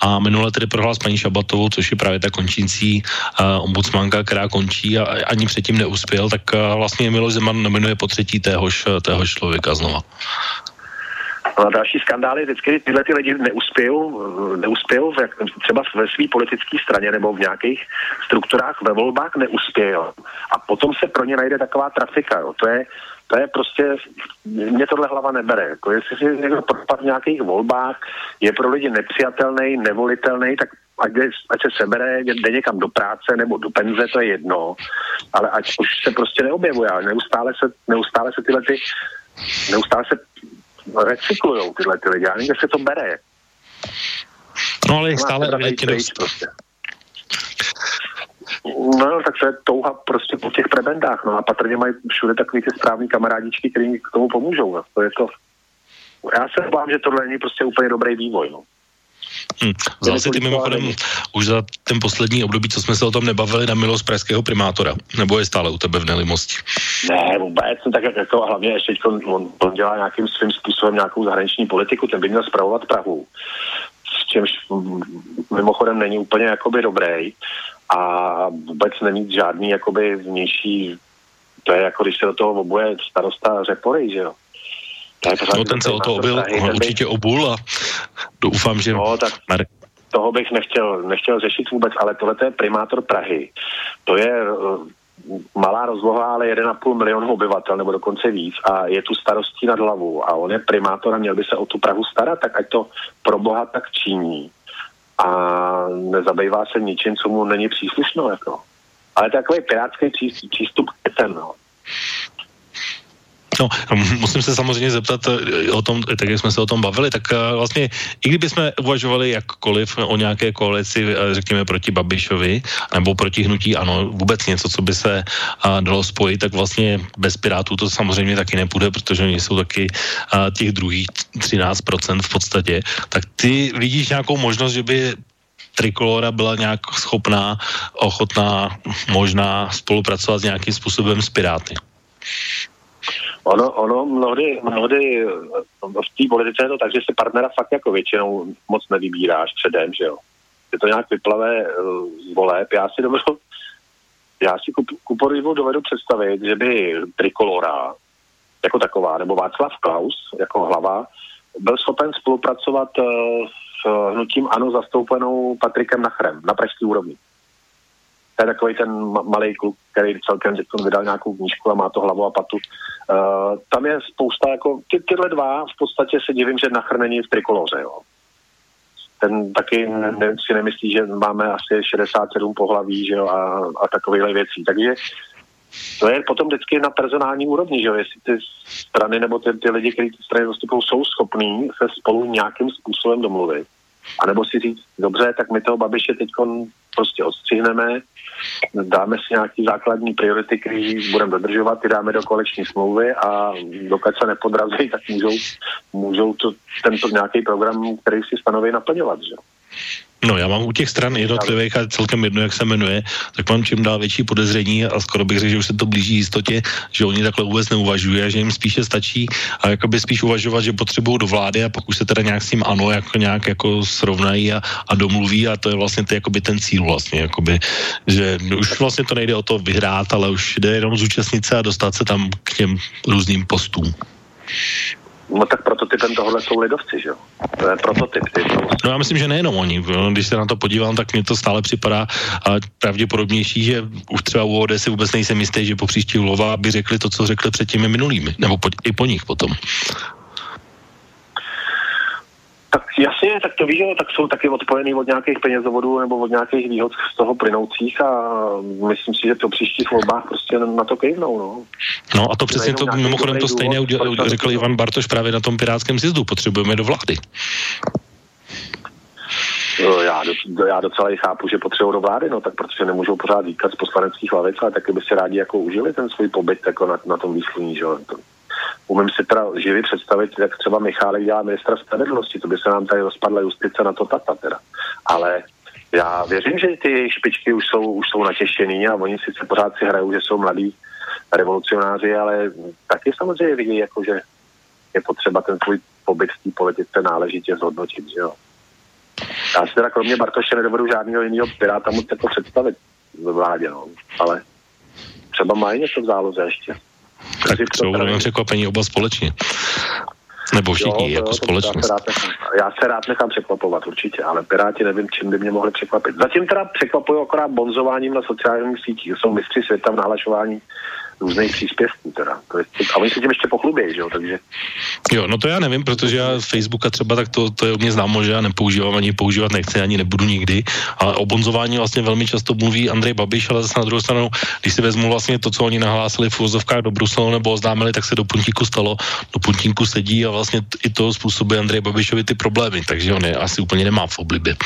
a minule tedy prohrál s paní Šabatovou, což je právě ta končící uh, ombudsmanka, která končí a ani předtím neuspěl, tak uh, vlastně Miloš Zeman nominuje po třetí téhož, téhož člověka znova. No a další skandály, vždycky tyhle ty lidi neuspěl, neuspěl v, třeba ve své politické straně nebo v nějakých strukturách ve volbách neuspěl. A potom se pro ně najde taková trafika. Jo. To je to je prostě, mě tohle hlava nebere. Jako jestli si někdo propad v nějakých volbách, je pro lidi nepřijatelný, nevolitelný, tak ať, jde, ať se sebere, jde někam do práce nebo do penze, to je jedno, ale ať už se prostě neobjevuje, ale neustále se, neustále se tyhle ty, neustále se recyklujou tyhle ty lidi, a někde se to bere. No ale je stále evidentně dost. Prostě. No, tak to je touha prostě po těch prebendách, no a patrně mají všude takový ty správní kamarádičky, který k tomu pomůžou, no. To je to, já se bám, že tohle není prostě úplně dobrý vývoj, no. Hmm. Vzal si ty mimochodem už za ten poslední období, co jsme se o tom nebavili, na milost pražského primátora? Nebo je stále u tebe v nelimosti? Ne, vůbec. Tak jako hlavně ještě on, on dělá nějakým svým způsobem nějakou zahraniční politiku, ten by měl zpravovat Prahu. S čímž mimochodem není úplně jakoby dobrý a vůbec nemít žádný jakoby vnější, to je jako když se do toho oboje starosta Řepory, že jo. No ten se o to obil, on určitě obul a doufám, že... No, tak toho bych nechtěl, nechtěl řešit vůbec, ale tohle je primátor Prahy. To je malá rozloha, ale 1,5 milionu obyvatel, nebo dokonce víc, a je tu starostí nad hlavu a on je primátor a měl by se o tu Prahu starat, tak ať to pro boha tak činí a nezabývá se ničím, co mu není příslušno. Jako. Ale takový pirátský přístup ten. No. No, musím se samozřejmě zeptat eh, o tom, tak jak jsme se o tom bavili, tak eh, vlastně, i kdyby jsme uvažovali jakkoliv o nějaké koalici, eh, řekněme, proti Babišovi, nebo proti hnutí, ano, vůbec něco, co by se dalo spojit, tak vlastně bez Pirátů to samozřejmě taky nepůjde, protože oni jsou taky těch druhých 13% v podstatě. Tak ty vidíš nějakou možnost, že by Trikolora byla nějak schopná, ochotná, možná spolupracovat s nějakým způsobem s Piráty? Ono, ono mnohdy, mnohdy v té politice je to tak, že se partnera fakt jako většinou moc nevybíráš předem, že jo. Je to nějak vyplavé eh, z voleb. Já si dobro, já si kuporivu dovedu představit, že by Trikolora jako taková, nebo Václav Klaus jako hlava, byl schopen spolupracovat uh, s hnutím ANO zastoupenou Patrikem Nachrem na pražské úrovni to je takový ten malý kluk, který celkem vydal nějakou knížku a má to hlavu a patu. Uh, tam je spousta, jako ty, tyhle dva v podstatě se divím, že nachr není v trikoloře, jo. Ten taky ne, si nemyslí, že máme asi 67 pohlaví, že jo, a, a takovýhle věcí. Takže to je potom vždycky na personální úrovni, že jo, jestli ty strany nebo ty, ty lidi, kteří ty strany zastupují, jsou schopní se spolu nějakým způsobem domluvit. A nebo si říct, dobře, tak my toho Babiše teď prostě odstřihneme, dáme si nějaký základní priority, které budeme dodržovat, ty dáme do koleční smlouvy a dokud se nepodrazí, tak můžou, můžou to, tento nějaký program, který si stanoví, naplňovat. Že? No já mám u těch stran jednotlivých a celkem jedno, jak se jmenuje, tak mám čím dál větší podezření a skoro bych řekl, že už se to blíží jistotě, že oni takhle vůbec neuvažují a že jim spíše stačí a jakoby spíš uvažovat, že potřebují do vlády a pokud se teda nějak s tím ano, jako nějak jako srovnají a, a domluví a to je vlastně ty, jakoby ten cíl vlastně, jakoby, že už vlastně to nejde o to vyhrát, ale už jde jenom zúčastnit se a dostat se tam k těm různým postům. No tak prototypem tohohle jsou lidovci, že jo? To je prototyp. Ty no já myslím, že nejenom oni. Když se na to podívám, tak mně to stále připadá ale pravděpodobnější, že už třeba u ODS si vůbec nejsem jistý, že po příští Lova by řekli to, co řekli před těmi minulými, nebo po, i po nich potom. Tak jasně, tak to víš, tak jsou taky odpojený od nějakých penězovodů nebo od nějakých výhod z toho plynoucích a myslím si, že to příští volbách prostě na to kejvnou, no. No a to přesně to, mimochodem to stejně udělal, řekl Ivan Bartoš právě na tom pirátském sjezdu, potřebujeme do vlády. Já, do, já docela i chápu, že potřebují do vlády, no tak protože nemůžou pořád výkat z poslaneckých hlavic, ale taky by si rádi jako užili ten svůj pobyt jako na, na tom výsluní, že jo umím si teda živě představit, jak třeba Michálek dělá ministra spravedlnosti, to by se nám tady rozpadla justice na to tata teda. Ale já věřím, že ty špičky už jsou, už jsou natěšený a oni sice pořád si hrajou, že jsou mladí revolucionáři, ale taky samozřejmě vidí, jako, že je potřeba ten svůj pobyt v té politice náležitě zhodnotit, že jo. Já si teda kromě Bartoše nedovedu žádného jiného piráta moc jako představit ve vládě, no. ale třeba mají něco v záloze ještě. Tak jsou velmi překvapení oba společně. Nebo všichni, jo, jako jo, společnost. Já se, nechám, já se rád nechám překvapovat určitě, ale Piráti nevím, čím by mě mohli překvapit. Zatím teda překvapují akorát bonzováním na sociálních sítích. Jsou mistři světa v nahlašování různých příspěvků teda. To je, a oni se tím ještě pochlubějí, že jo, takže... Jo, no to já nevím, protože já Facebooka třeba tak to, to je u mě známo, že já nepoužívám ani používat nechci, ani nebudu nikdy, ale o bonzování vlastně velmi často mluví Andrej Babiš, ale zase na druhou stranu, když si vezmu vlastně to, co oni nahlásili v úzovkách do Bruselu nebo oznámili, tak se do puntíku stalo, do puntíku sedí a vlastně i to způsobuje Andrej Babišovi ty problémy, takže on je asi úplně nemá v oblibě.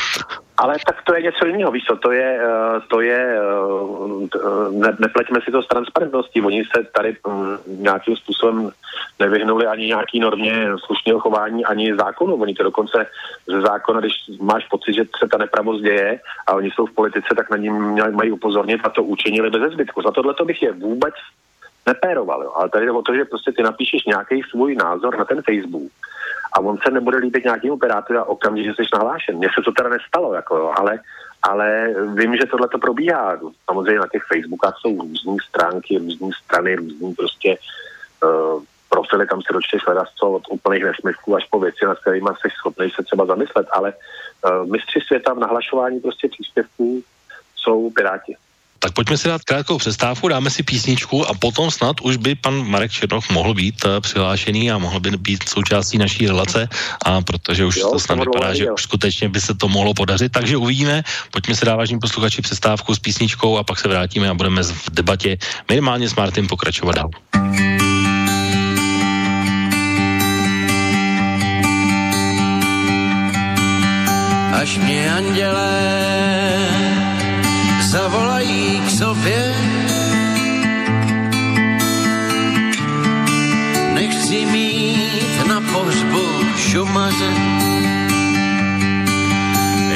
Ale tak to je něco jiného, víš co, to je, eh, to je, eh, ne, nepleťme si to s transparentností, oni se tady mm, nějakým způsobem nevyhnuli ani nějaký normě slušného chování, ani zákonu, oni to dokonce ze zákona, když máš pocit, že se ta nepravost děje a oni jsou v politice, tak na ní mají upozornit a to učinili bez zbytku. Za tohle to bych je vůbec nepéroval, jo. ale tady jde o to, že prostě ty napíšeš nějaký svůj názor na ten Facebook a on se nebude líbit nějakým operátoru a okamžitě jsi nahlášen. Mně se to teda nestalo, jako ale, ale vím, že tohle to probíhá. Samozřejmě na těch Facebookách jsou různé stránky, různé strany, různý prostě uh, profily, kam si dočteš hledat co od úplných nesmyslů až po věci, nad kterými jsi schopný se třeba zamyslet, ale uh, mistři světa v nahlašování prostě příspěvků jsou Piráti. Tak pojďme si dát krátkou přestávku, dáme si písničku a potom snad už by pan Marek Černoch mohl být uh, přihlášený a mohl by být součástí naší relace, a protože už jo, to snad vypadá, že už skutečně by se to mohlo podařit, takže uvidíme. Pojďme si dát vážní posluchači přestávku s písničkou a pak se vrátíme a budeme v debatě minimálně s Martin pokračovat dál. Až mě andělé zavolají k sobě. Nechci mít na pohřbu šumaře,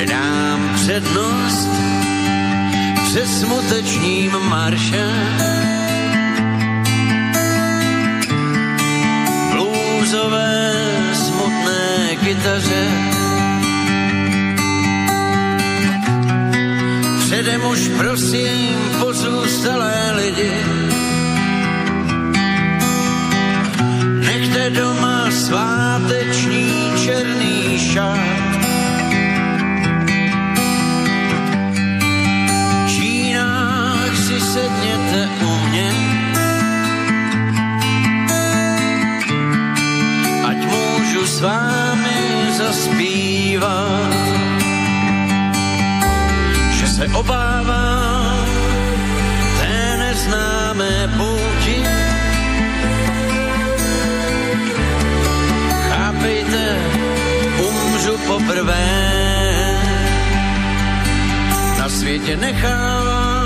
dám přednost přes smutečním maršem. Blúzové smutné kytaře Předem už prosím pozůstalé lidi, nechte doma sváteční černý šat. Čínách si sedněte u mě, ať můžu s vámi zaspívat se obávám té neznámé pouti. Chápejte, umřu poprvé, na světě nechávám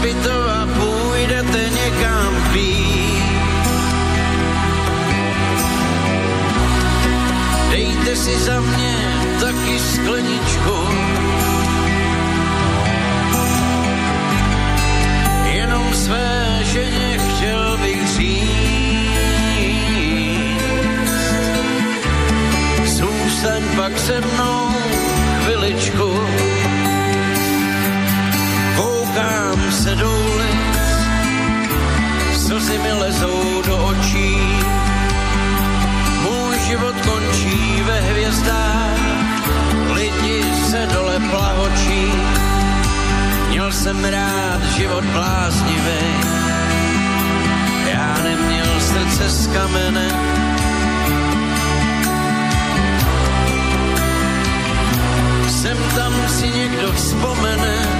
ze zbytova půjdete někam pít. Dejte si za mě taky skleničku, jenom své ženě chtěl bych říct. Zůstaň pak se mnou chviličku, slzy mi lezou do očí. Můj život končí ve hvězdách, lidi se dole plahočí. Měl jsem rád život bláznivý, já neměl srdce z kamene, sem tam si někdo vzpomene,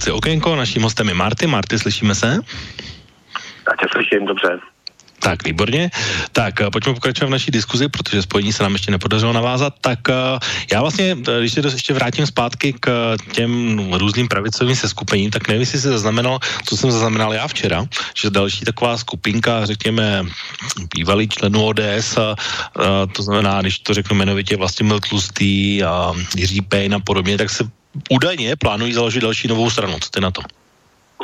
relaci Okénko, naším hostem je Marty. Marty, slyšíme se? Já tě slyším, dobře. Tak, výborně. Tak, eh, pojďme pokračovat v naší diskuzi, protože spojení se nám ještě nepodařilo navázat. Tak eh, já vlastně, eh, když se ještě vrátím zpátky k těm různým pravicovým seskupením, tak nevím, jestli se zaznamenal, co jsem zaznamenal já včera, že další taková skupinka, řekněme, bývalý členů ODS, a, a, to znamená, když to řeknu jmenovitě, vlastně byl Tlustý a Jiří Pejn a podobně, tak se údajně plánují založit další novou stranu. Co ty na to?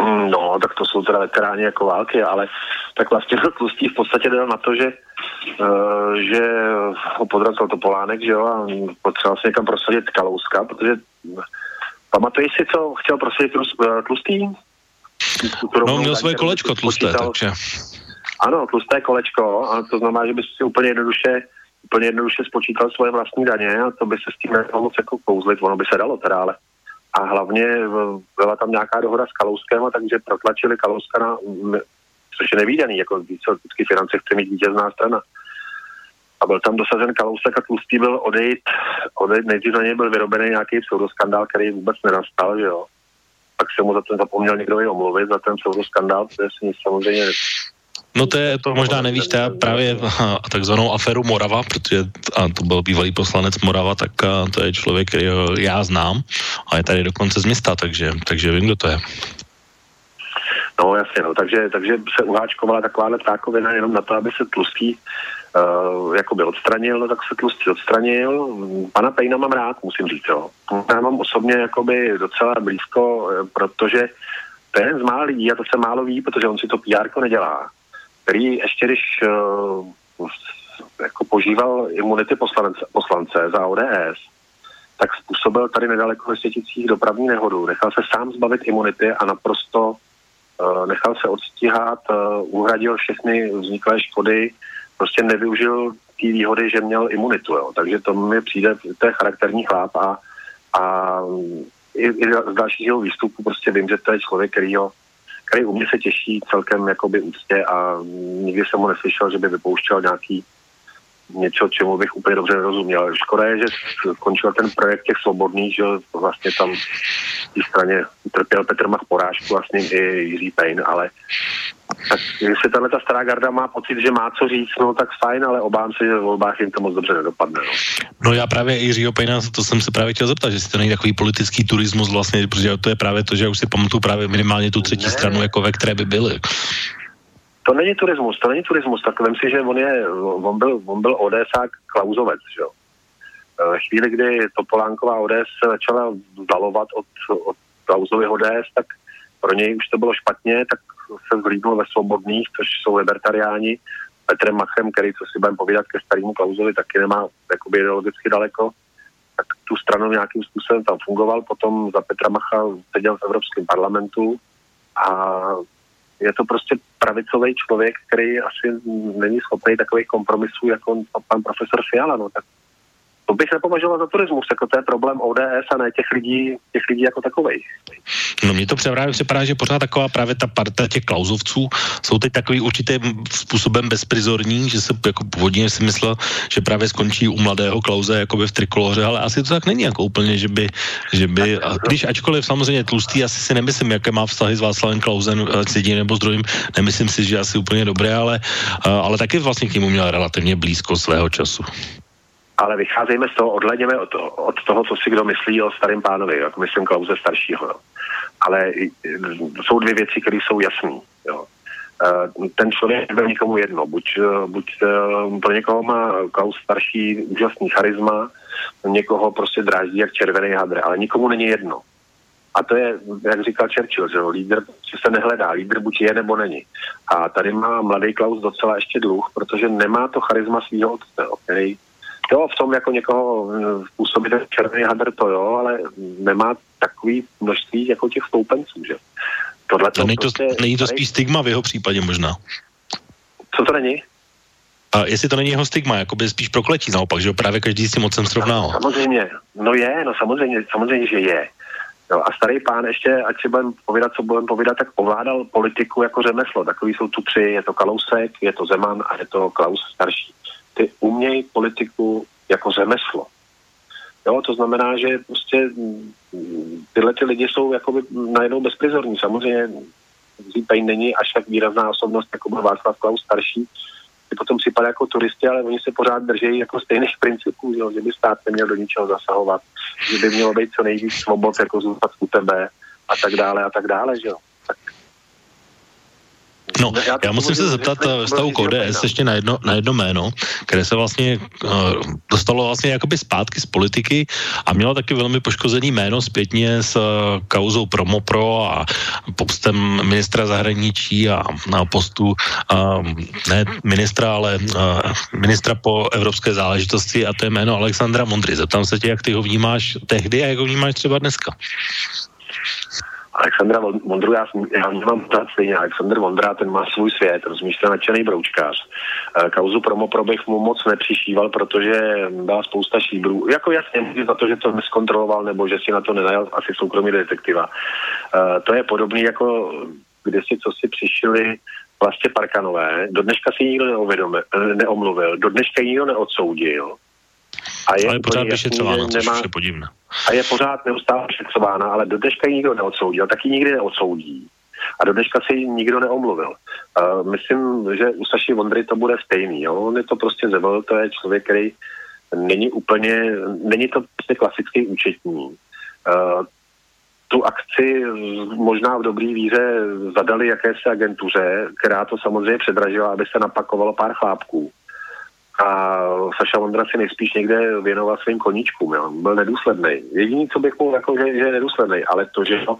Mm, no, tak to jsou teda veteráni jako války, ale tak vlastně Tlustý v podstatě dal na to, že, uh, že ho podracel to Polánek, že jo, a potřeboval se někam prosadit Kalouska, protože pamatuješ si, co chtěl prosadit eh, Tlustý? No, měl svoje kolečko tlusté, takže... Ano, tlusté kolečko, a to znamená, že by si úplně jednoduše úplně jednoduše spočítal svoje vlastní daně a to by se s tím nemohlo moc jako kouzlit, ono by se dalo teda, ale a hlavně byla tam nějaká dohoda s Kalouskem, a takže protlačili Kalouska na, což je nevýdaný, jako více vždycky finance chce mít vítězná strana. A byl tam dosazen Kalousek a Tlustý byl odejít, odejít nejdřív na něj byl vyrobený nějaký pseudoskandál, který vůbec nenastal, že jo. Pak se mu za ten zapomněl někdo i omluvit, za ten pseudoskandál, protože si samozřejmě No to je, to možná nevíš, to právě takzvanou aferu Morava, protože a to byl bývalý poslanec Morava, tak to je člověk, který já znám a je tady dokonce z města, takže, takže vím, kdo to je. No jasně, no, takže, takže se uháčkovala takováhle ptákovina jenom na to, aby se tlustý uh, jakoby odstranil, no tak se tlustý odstranil. Pana Pejna mám rád, musím říct, jo. Já mám osobně jakoby docela blízko, eh, protože to je jeden z mála lidí a to se málo ví, protože on si to PR nedělá který ještě když uh, jako požíval imunity poslance, poslance za ODS, tak způsobil tady nedaleko ve Světicích dopravní nehodu. Nechal se sám zbavit imunity a naprosto uh, nechal se odstíhat, uh, uhradil všechny vzniklé škody, prostě nevyužil té výhody, že měl imunitu. Jo. Takže to mi přijde, to je charakterní chlap a, a i, i z dalších jeho výstupů prostě vím, že to je člověk, který ho který u mě se těší celkem jakoby úctě a nikdy jsem mu neslyšel, že by vypouštěl nějaký něco, čemu bych úplně dobře nerozuměl. Škoda je, že skončil ten projekt těch svobodných, že vlastně tam v té straně trpěl Petr Mach porážku a s ním i Jiří Payne, ale tak jestli tahle ta stará garda má pocit, že má co říct, no tak fajn, ale obávám se, že v volbách jim to moc dobře nedopadne. No, no já právě Jiřího Pejna, to jsem se právě chtěl zeptat, že si to není takový politický turismus vlastně, protože to je právě to, že já už si pamatuju právě minimálně tu třetí ne. stranu, jako ve které by byly. To není turismus, to není turismus, tak vím si, že on, je, on byl, on byl ODSák Klauzovec, že jo. Chvíli, kdy Topolánková ODS se začala vzdalovat od, od Klauzovy ODS, tak pro něj už to bylo špatně, tak se zhlídnul ve Svobodných, což jsou libertariáni, Petrem Machem, který, co si budeme povídat ke starému Klauzovi, taky nemá jakoby ideologicky daleko, tak tu stranu nějakým způsobem tam fungoval, potom za Petra Macha seděl v Evropském parlamentu a je to prostě pravicový člověk, který asi není schopný takových kompromisů jako pan profesor Fiala, no tak to bych nepovažoval za turismus, jako to je problém ODS a ne těch lidí, těch lidí jako takových. No mně to právě připadá, že pořád taková právě ta parta těch klauzovců jsou teď takový určitým způsobem bezprizorní, že se jako původně si myslel, že právě skončí u mladého klauze jako by v trikoloře, ale asi to tak není jako úplně, že by, že by a když ačkoliv samozřejmě tlustý, asi si nemyslím, jaké má vztahy s Václavem Klausem, s jedním nebo s druhým, nemyslím si, že asi úplně dobré, ale, ale taky vlastně k němu měl relativně blízko svého času ale vycházejme z toho, odhledněme od, od toho, co si kdo myslí o starém pánovi, jako myslím Klauze staršího. Jo. Ale jsou dvě věci, které jsou jasné. E, ten člověk byl nikomu jedno. Buď, e, buď e, pro někoho má Klaus starší úžasný charisma, někoho prostě dráždí jak červený hadr, ale nikomu není jedno. A to je, jak říkal Churchill, že lídr se nehledá, lídr buď je nebo není. A tady má mladý Klaus docela ještě dluh, protože nemá to charisma svého otce, který Jo, v tom jako někoho eh, působí ten červený hadr, to jo, ale nemá takový množství jako těch stoupenců, že? Tohle to není to, prostě, není to spíš stigma v jeho případě možná? Co to není? A jestli to není jeho stigma, jako by spíš prokletí naopak, že právě každý s tím mocem srovná. No, samozřejmě, no je, no samozřejmě, samozřejmě, že je. No a starý pán ještě, ať si budeme povídat, co budeme povídat, tak ovládal politiku jako řemeslo. Takový jsou tu tři, je to Kalousek, je to Zeman a je to Klaus starší ty umějí politiku jako řemeslo. Jo, to znamená, že prostě mm, tyhle ty lidi jsou jakoby najednou bezprizorní. Samozřejmě Zípej není až tak výrazná osobnost, jako byl Václav Klaus starší, ty potom připadá jako turisti, ale oni se pořád drží jako stejných principů, že, že by stát neměl do ničeho zasahovat, že by mělo být co nejvíc svobod, jako zůstat u tebe a tak dále a tak dále, že jo. No, já, já musím se zeptat v stavu KDS ještě na jedno, na jedno jméno, které se vlastně uh, dostalo vlastně jakoby zpátky z politiky a mělo taky velmi poškozený jméno zpětně s uh, kauzou Promopro a postem ministra zahraničí a na postu uh, ne ministra, ale uh, ministra po evropské záležitosti a to je jméno Alexandra Mondry. Zeptám se tě, jak ty ho vnímáš tehdy a jak ho vnímáš třeba dneska. Alexandra Vondru, já, já mám pořád stejně. Alexander Vondra, ten má svůj svět, rozumíš, ten nadšený broučkář. E, kauzu Promopro bych mu moc nepřišíval, protože byla spousta šíbrů. Jako jasně, za to, že to neskontroloval, nebo že si na to nenajal asi soukromý detektiva. E, to je podobný jako kde si co si přišli vlastně Parkanové. Do dneška si nikdo neomluvil, do dneška nikdo neodsoudil. A je ale pořád vyšetřována, což nemá, je podivné. A je pořád neustále vyšetřována, ale do dneška ji nikdo neodsoudil, tak ji nikdy neodsoudí. A do dneška si ji nikdo neomluvil. Uh, myslím, že u Saši Vondry to bude stejný. Jo? On je to prostě zevel, to je člověk, který není úplně, není to prostě klasický účetní. Uh, tu akci možná v dobrý víře zadali jakési agentuře, která to samozřejmě předražila, aby se napakovalo pár chlápků a Saša Vondra si nejspíš někde věnoval svým koníčkům, jo. byl nedůsledný. Jediný, co bych mohl, jako, že, že je nedůsledný, ale to, že no,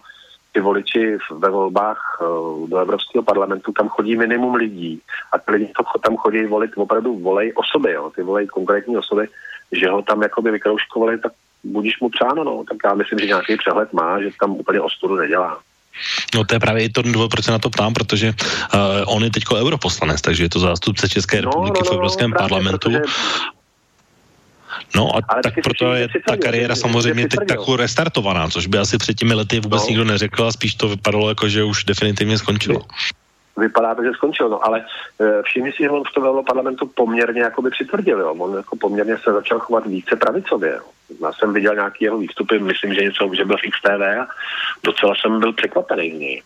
ty voliči ve volbách uh, do Evropského parlamentu, tam chodí minimum lidí a ty lidi to, tam chodí volit, opravdu volej osoby, jo. ty volej konkrétní osoby, že ho tam jakoby vykrouškovali, tak budíš mu přáno, no. tak já myslím, že nějaký přehled má, že tam úplně ostudu nedělá. No to je právě i to důvod, proč se na to ptám, protože uh, on je teďko europoslanec, takže je to zástupce České no, republiky no, no, v Evropském no, parlamentu. Protože... No a Ale tak proto je ta kariéra samozřejmě že teď takovou restartovaná, což by asi před těmi lety vůbec no. nikdo neřekl a spíš to vypadalo jako, že už definitivně skončilo. Vypadá to, že skončil, no ale e, všimni si, že on v tom parlamentu poměrně jako by přitvrdil, jo. on jako poměrně se začal chovat více pravicově. Jo. Já jsem viděl nějaký jeho výstupy, myslím, že něco, že byl v XTV a docela jsem byl překvapený něj.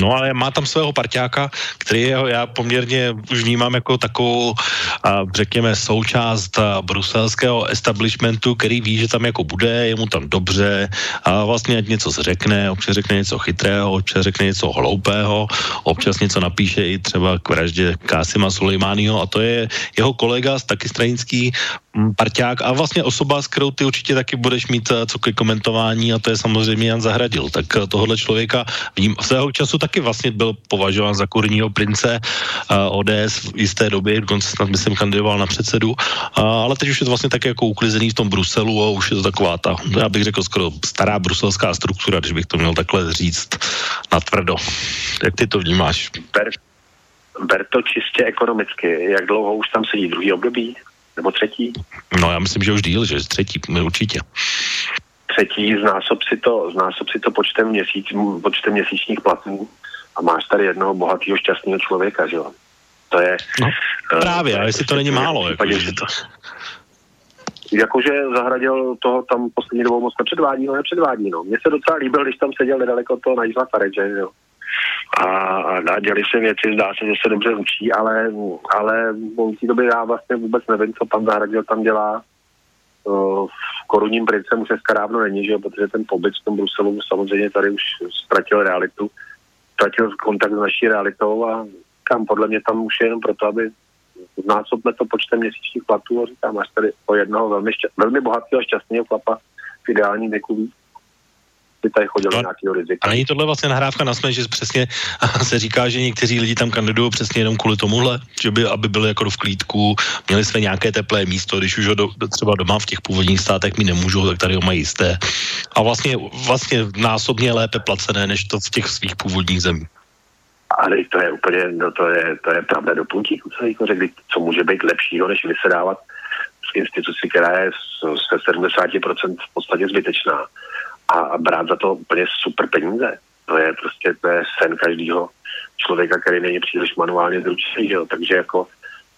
No ale má tam svého parťáka, který jeho já poměrně už vnímám jako takovou, řekněme, součást bruselského establishmentu, který ví, že tam jako bude, je mu tam dobře a vlastně ať něco řekne, občas řekne něco chytrého, občas řekne něco hloupého, občas něco napíše i třeba k vraždě Kásima Sulejmányho a to je jeho kolega, taky stranický parťák a vlastně osoba, s kterou ty určitě taky budeš mít co ke komentování a to je samozřejmě Jan Zahradil. Tak tohohle člověka vním, svého času taky vlastně byl považován za kurního prince uh, ODS v jisté době, dokonce snad myslím kandidoval na předsedu, uh, ale teď už je to vlastně tak jako uklizený v tom Bruselu a už je to taková ta, já bych řekl skoro stará bruselská struktura, když bych to měl takhle říct na tvrdo. Jak ty to vnímáš? Ber, ber to čistě ekonomicky. Jak dlouho už tam sedí druhý období? Nebo třetí? No já myslím, že už díl, že třetí, určitě. Třetí, znásob si to, znásob si to počtem, měsíc, počtem měsíčních platů a máš tady jednoho bohatého, šťastného člověka, že jo? To je... No, právě, uh, ale jestli to není málo. Jako, že to... Jakože zahradil toho tam poslední dobou moc nepředvádí, no nepředvádí, no. Mně se docela líbil, když tam seděl nedaleko toho Najzla Fareče, jo a, a děli se věci, zdá se, že se dobře učí, ale, ale v té době já vlastně vůbec nevím, co pan Zahradil tam dělá. V korunním princem už dneska dávno není, že protože ten pobyt v tom Bruselu samozřejmě tady už ztratil realitu, ztratil kontakt s naší realitou a kam podle mě tam už je jenom proto, aby znásobne to počtem měsíčních platů a říkám, až tady o jednoho velmi, šťa- velmi bohatého a šťastného chlapa v ideálním věku víc by tady chodil no, nějakého rizika. A není tohle vlastně nahrávka na směs, že přesně se říká, že někteří lidi tam kandidují přesně jenom kvůli tomuhle, že by, aby byli jako v klídku, měli své nějaké teplé místo, když už ho do, třeba doma v těch původních státech mi nemůžou, tak tady ho mají jisté. A vlastně, vlastně násobně lépe placené, než to v těch svých původních zemích. Ale to je úplně, no to je, to je pravda do puntíku, co jako řekli, co může být lepšího, než vysedávat z instituci, která je se 70% v podstatě zbytečná a brát za to úplně super peníze. To je prostě to je sen každého člověka, který není příliš manuálně zručený, jo. Takže jako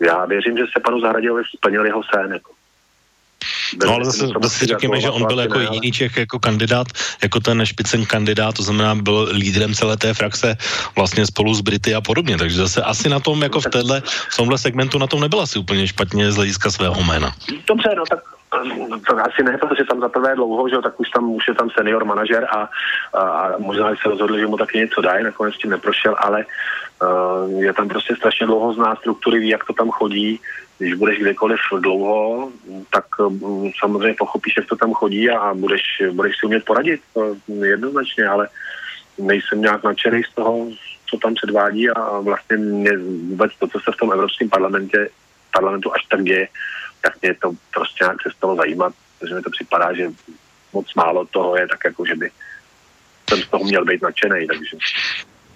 já věřím, že se panu Zahradějovi splnil jeho sen. Jako. No ale zase, zase řekněme, že on byl jako jediný Čech jako kandidát, jako ten špicen kandidát, to znamená byl lídrem celé té frakce vlastně spolu s Brity a podobně, takže zase asi na tom jako v téhle, v tomhle segmentu na tom nebyla asi úplně špatně z hlediska svého jména. Dobře, no tak to asi ne, protože tam za prvé dlouho, že tak už tam už je tam senior manažer a, a, a možná se rozhodli, že mu taky něco dají, nakonec tím neprošel, ale uh, je tam prostě strašně dlouho zná struktury, ví, jak to tam chodí, když budeš kdekoliv dlouho, tak um, samozřejmě pochopíš, jak to tam chodí a budeš, budeš si umět poradit, to jednoznačně, ale nejsem nějak nadšený z toho, co tam předvádí a vlastně mě vůbec to, co se v tom Evropském parlamentě, parlamentu až tak děje, tak mě to prostě nějak přestalo zajímat, protože mi to připadá, že moc málo toho je tak jako, že by jsem z toho měl být nadšený, takže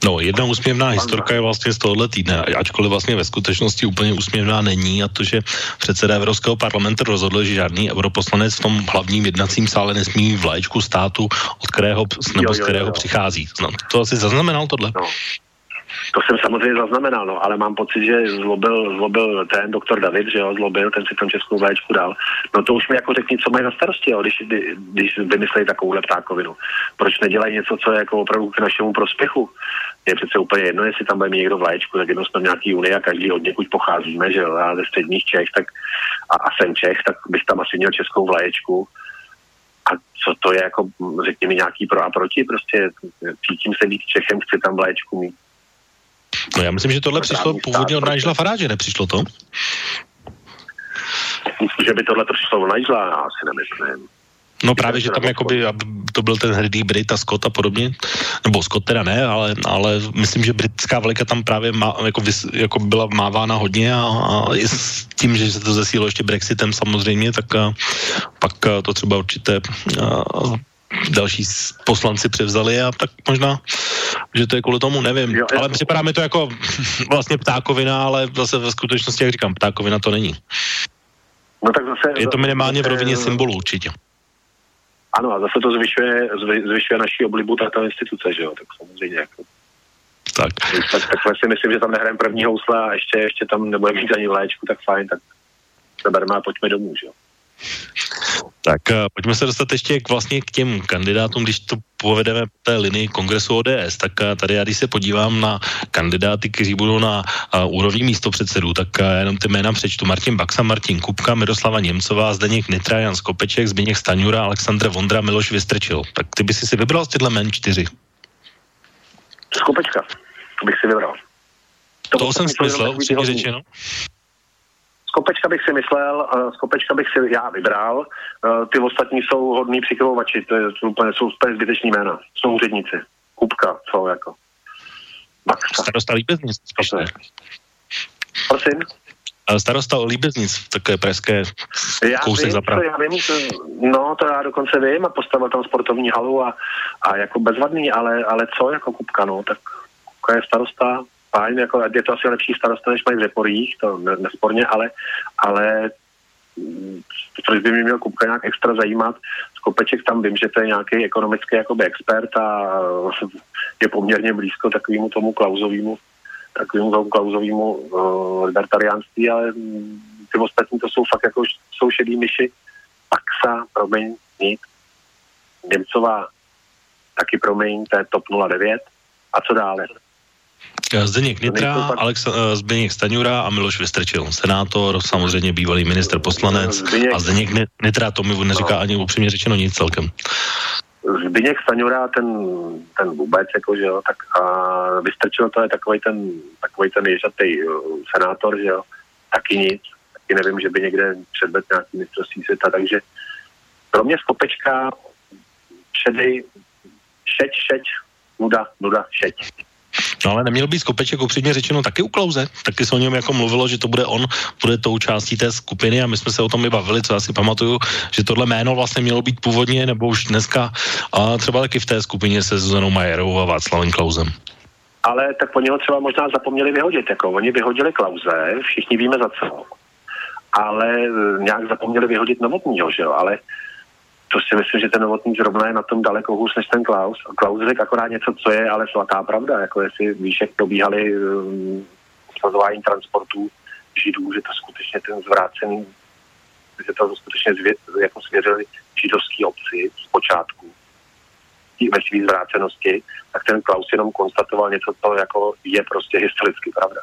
No, jedna úsměvná historka je vlastně z tohohle týdne, ačkoliv vlastně ve skutečnosti úplně úsměvná není a to, že předseda Evropského parlamentu rozhodl, že žádný europoslanec v tom hlavním jednacím sále nesmí vlaječku státu, od kterého, nebo jo, jo, z kterého jo. přichází. No, to asi zaznamenal tohle? No. To jsem samozřejmě zaznamenal, no, ale mám pocit, že zlobil, zlobil ten doktor David, že jo, zlobil, ten si tam českou vlaječku dal. No to už mi jako řekni, co mají na starosti, jo, když, když vymyslejí takovou ptákovinu. Proč nedělají něco, co je jako opravdu k našemu prospěchu? Je přece úplně jedno, jestli tam bude mít někdo vlaječku, tak jedno jsme v nějaký unii a každý od někud pocházíme, že jo, a ze středních Čech, tak a, a jsem Čech, tak bych tam asi měl českou vlaječku. A co to je jako, řekni mi nějaký pro a proti, prostě cítím se být Čechem, chci tam vlaječku mít. No já myslím, že tohle přišlo původně od Nigela Faráže, nepřišlo to? Že by tohle přišlo od Nigela, já asi nemyslím. No právě, že tam jakoby, to byl ten hrdý Brit a Scott a podobně, nebo Scott teda ne, ale, ale myslím, že britská vlajka tam právě má, jako, vys, jako byla mávána hodně a, a i s tím, že se to zesílo ještě Brexitem samozřejmě, tak a, pak a, to třeba určité a, další poslanci převzali a tak možná, že to je kvůli tomu, nevím. Jo, ale připadá mi to jako vlastně ptákovina, ale zase ve skutečnosti, jak říkám, ptákovina to není. No tak zase, je to minimálně v rovině symbolu určitě. Ano, a zase to zvyšuje, zvyšuje naší oblibu tato instituce, že jo, tak samozřejmě jako tak. tak. Takhle si myslím, že tam nehrajeme první housle a ještě, ještě tam nebudeme mít ani léčku, tak fajn, tak se bereme a pojďme domů, že jo. Tak uh, pojďme se dostat ještě k vlastně k těm kandidátům, když to povedeme po té linii kongresu ODS, tak uh, tady já když se podívám na kandidáty, kteří budou na uh, úrovni místo předsedů, tak uh, jenom ty jména přečtu. Martin Baxa, Martin Kupka, Miroslava Němcová, Zdeněk Nitra, Jan Skopeček, Zbigněk Staňura, Aleksandr Vondra, Miloš Vystrčil. Tak ty by si si vybral z těchto jmen čtyři. Skopečka bych si vybral. To, to jsem si myslel, upřímně řečeno. Skopečka bych si myslel, Skopečka bych si já vybral, uh, ty ostatní jsou hodní přikryvovači, to je, jsou úplně, jsou úplně zbyteční jména, jsou úředníci, Kupka, co jako. Baxa. Starosta Líbeznic. Prosím? Starosta o Líbeznic, takové pražské kousek vím, za já vím, to, no to já dokonce vím a postavil tam sportovní halu a, a jako bezvadný, ale, ale co jako Kupka, no, tak Kupka je starosta fajn, jako je to asi lepší starosta, než mají v Reporích, to nesporně, ale, ale což by mě měl Kupka nějak extra zajímat. Skopeček tam vím, že to je nějaký ekonomický jakoby expert a je poměrně blízko takovému tomu klauzovému takovému tomu klauzovému uh, libertariánství, ale ty ostatní to jsou fakt jako jsou šedý myši. Paxa, promiň, nic. Němcová, taky promiň, to je TOP 09. A co dále? Zdeněk Nitra, Alex, uh, Zdeněk Staňura a Miloš Vystrčil, senátor, samozřejmě bývalý minister poslanec Zdeněk, a Zdeněk Nitra, to mi neříká no. ani upřímně řečeno nic celkem. Zbyněk Staňura, ten, ten vůbec, jako, že jo, tak a Vystrčil to je takový ten, takový ten ježatý uh, senátor, že jo, taky nic, taky nevím, že by někde předvedl nějaký mistrovství světa, takže pro mě skopečka šedej, šeť, šeť, nuda, nuda, šeť. No ale neměl být Skopeček upřímně řečeno taky u Klauze. Taky se o něm jako mluvilo, že to bude on, bude tou částí té skupiny a my jsme se o tom i bavili, co já si pamatuju, že tohle jméno vlastně mělo být původně nebo už dneska a třeba taky v té skupině se Zuzanou Majerovou a Václavem Klausem. Ale tak po něho třeba možná zapomněli vyhodit, jako oni vyhodili Klauze, všichni víme za co, ale nějak zapomněli vyhodit Novotního, že jo, ale to si myslím, že ten novotný zrovna je na tom daleko hůř než ten Klaus. Klaus řekl akorát něco, co je ale svatá pravda, jako jestli víš, jak probíhaly um, transportů židů, že to skutečně ten zvrácený, že to skutečně zvě, jako svěřili židovský obci z počátku ve své zvrácenosti, tak ten Klaus jenom konstatoval něco, co jako je prostě historicky pravda.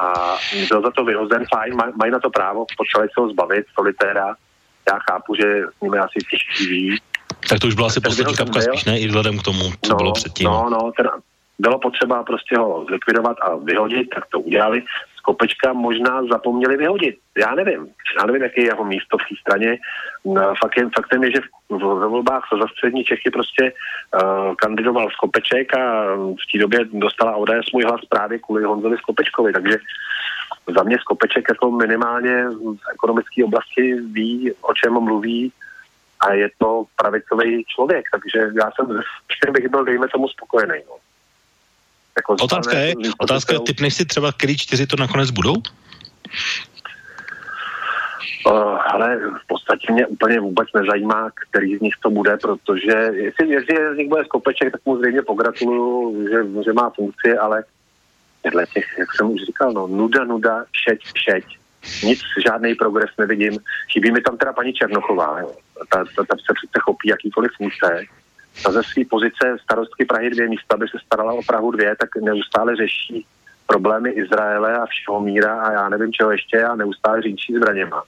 A byl za to vyhozen, fajn, mají na to právo, potřebovali se ho zbavit, solitéra, já chápu, že s nimi asi všichni ví. Tak to už byla asi poslední kapka spíš, ne? I vzhledem k tomu, co no, bylo předtím. No, no, teda bylo potřeba prostě ho zlikvidovat a vyhodit, tak to udělali. Skopečka možná zapomněli vyhodit. Já nevím. Já nevím, jaké je jeho místo v té straně. No, faktem, faktem je, že v, ve volbách za střední Čechy prostě uh, kandidoval Skopeček a v té době dostala ODS můj hlas právě kvůli Honzovi Skopečkovi, takže za mě Skopeček jako minimálně v ekonomické oblasti ví, o čem mluví a je to pravicový člověk, takže já jsem s bych byl, dejme tomu, spokojený. No. Jako otázka je, otázka je, typneš si třeba, který čtyři to nakonec budou? Uh, ale v podstatě mě úplně vůbec nezajímá, který z nich to bude, protože jestli, jestli z nich bude skopeček, tak mu zřejmě pogratuluju, že, že má funkci, ale těchto těch, jak jsem už říkal, no, nuda, nuda, šeť, šeť. Nic, žádný progres nevidím. Chybí mi tam teda paní Černochová. Ta, ta, ta se přece chopí jakýkoliv funkce. A ze své pozice starostky Prahy dvě místa, aby se starala o Prahu dvě, tak neustále řeší problémy Izraele a všeho míra a já nevím čeho ještě a neustále říčí zbraněma.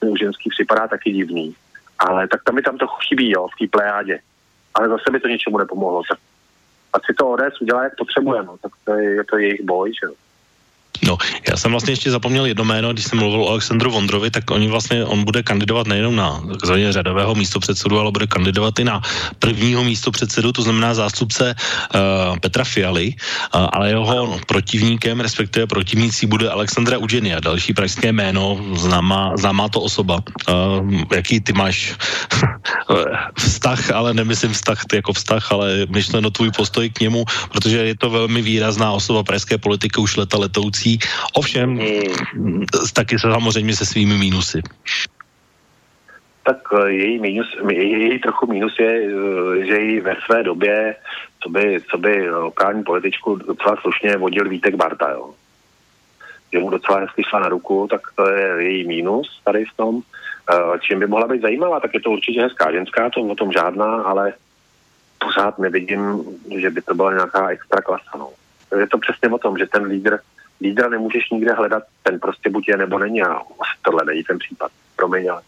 U ženský připadá taky divný. Ale tak tam mi tam to chybí, jo, v té plejádě. Ale zase by to ničemu nepomohlo. Tak ať si to ODS udělá, jak potřebuje, no. tak to je, je to jejich boj, že jo. No, já jsem vlastně ještě zapomněl jedno jméno, když jsem mluvil o Alexandru Vondrovi, tak oni vlastně, on bude kandidovat nejenom na takzvaně řadového místopředsedu, ale bude kandidovat i na prvního místopředsedu, to znamená zástupce uh, Petra Fialy, uh, ale jeho protivníkem, respektive protivnící bude Alexandra Udženia, další pražské jméno, známá, známá to osoba. Uh, jaký ty máš vztah, ale nemyslím vztah ty jako vztah, ale myšleno tvůj postoj k němu, protože je to velmi výrazná osoba pražské politiky už leta letoucí věcí, ovšem hmm. taky se samozřejmě se svými mínusy. Tak eh, její, minus, její trochu mínus je, eh, že jí ve své době, co by, co by lokální političku docela slušně vodil Vítek Barta, jo. Že mu docela hezky šla na ruku, tak to je její mínus tady v tom. Eh, čím by mohla být zajímavá, tak je to určitě hezká ženská, to o tom žádná, ale pořád nevidím, že by to byla nějaká extra klasa. No. Je to přesně o tom, že ten lídr lídra nemůžeš nikde hledat, ten prostě buď je nebo není a tohle není ten případ. Promiň, ale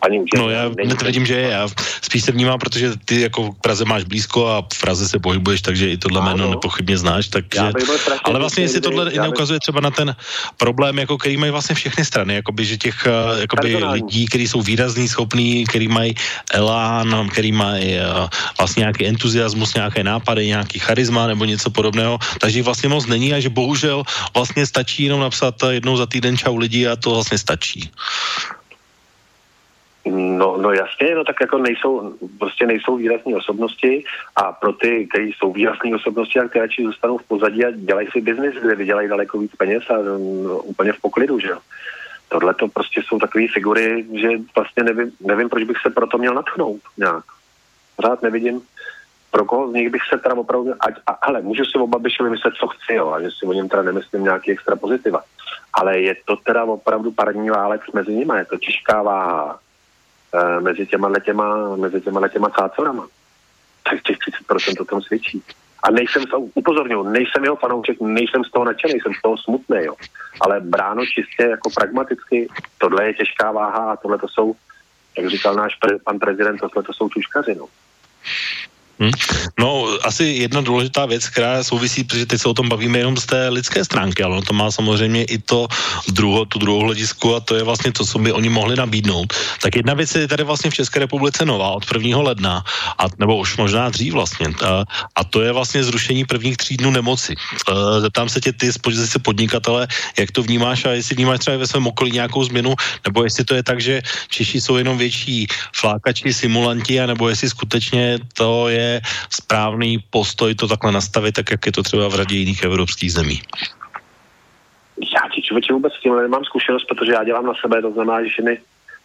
ani už No já netvrdím, že je, já spíš se vnímám, protože ty jako v Praze máš blízko a v Praze se pohybuješ, takže i tohle jméno nepochybně znáš, takže, ale vlastně jestli tohle i neukazuje třeba na ten problém, jako který mají vlastně všechny strany, jakoby, že těch eh, jakoby lidí, kteří jsou výrazný, schopní, který mají elán, který mají uh, vlastně nějaký entuziasmus, nějaké nápady, nějaký charisma nebo něco podobného, takže vlastně moc není a že bohužel vlastně stačí jenom napsat jednou za týden čau lidi a to vlastně stačí. No, no jasně, no tak jako nejsou, prostě nejsou výrazné osobnosti a pro ty, kteří jsou výrazné osobnosti a které zůstanou v pozadí a dělají si biznis, kde vydělají daleko víc peněz a no, úplně v poklidu, že jo. Tohle to prostě jsou takové figury, že vlastně nevím, nevím, proč bych se proto měl natchnout nějak. Pořád nevidím, pro koho z nich bych se teda opravdu, ať, a, ale můžu si o Babišovi myslet, co chci, jo, a že si o něm teda nemyslím nějaký extra pozitiva. Ale je to teda opravdu parní válec mezi nimi, je to těžká váha mezi těma těma, mezi těma těma cácorama. Tak těch 30% to tam svědčí. A nejsem, upozorňuji, nejsem jeho fanoušek, nejsem z toho nadšený, jsem z toho smutný, jo. Ale bráno čistě jako pragmaticky, tohle je těžká váha a tohle to jsou, jak říkal náš pre, pan prezident, tohle to jsou čuškaři, no. Hmm. No, asi jedna důležitá věc, která souvisí, protože teď se o tom bavíme jenom z té lidské stránky, ale to má samozřejmě i to druho, tu druhou hledisku a to je vlastně to, co by oni mohli nabídnout. Tak jedna věc je tady vlastně v České republice nová od 1. ledna, a, nebo už možná dřív vlastně, a, a to je vlastně zrušení prvních tří dnů nemoci. A, zeptám se tě ty z pozice podnikatele, jak to vnímáš a jestli vnímáš třeba ve svém okolí nějakou změnu, nebo jestli to je tak, že Češi jsou jenom větší flákači, simulanti, nebo jestli skutečně to je správný postoj to takhle nastavit, tak jak je to třeba v řadě jiných evropských zemí? Já ti člověče vůbec s tím nemám zkušenost, protože já dělám na sebe, to znamená, že mi,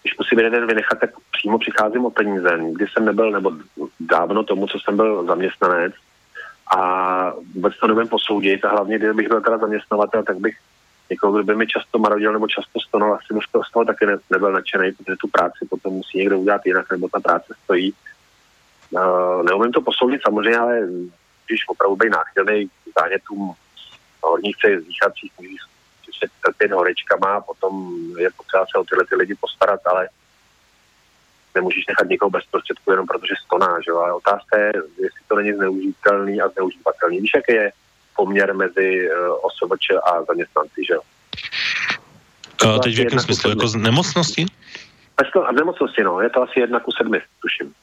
když musím jeden vynechat, tak přímo přicházím o peníze. Nikdy jsem nebyl, nebo dávno tomu, co jsem byl zaměstnanec a vůbec to nevím posoudit a hlavně, kdybych byl teda zaměstnavatel, tak bych někoho, kdo by mi často marodil nebo často stonal, asi bych z toho taky ne, nebyl nadšený, protože tu práci potom musí někdo udělat jinak, nebo ta práce stojí. Uh, neumím to posoudit samozřejmě, ale když opravdu být náchylný k zánětům horních dýchacích, můžeš prostě trpět horečkama a potom je potřeba se o tyhle ty lidi postarat, ale nemůžeš nechat někoho bez prostředku jenom protože stoná, že jo? Ale otázka je, jestli to není zneužitelný a zneužívatelný. Víš, jaký je poměr mezi uh, osoboč a zaměstnanci, že jo? Uh, teď v jakém smyslu? Jako z nemocnosti? A v nemocnosti, no. Je to asi jedna ku sedmi, tuším.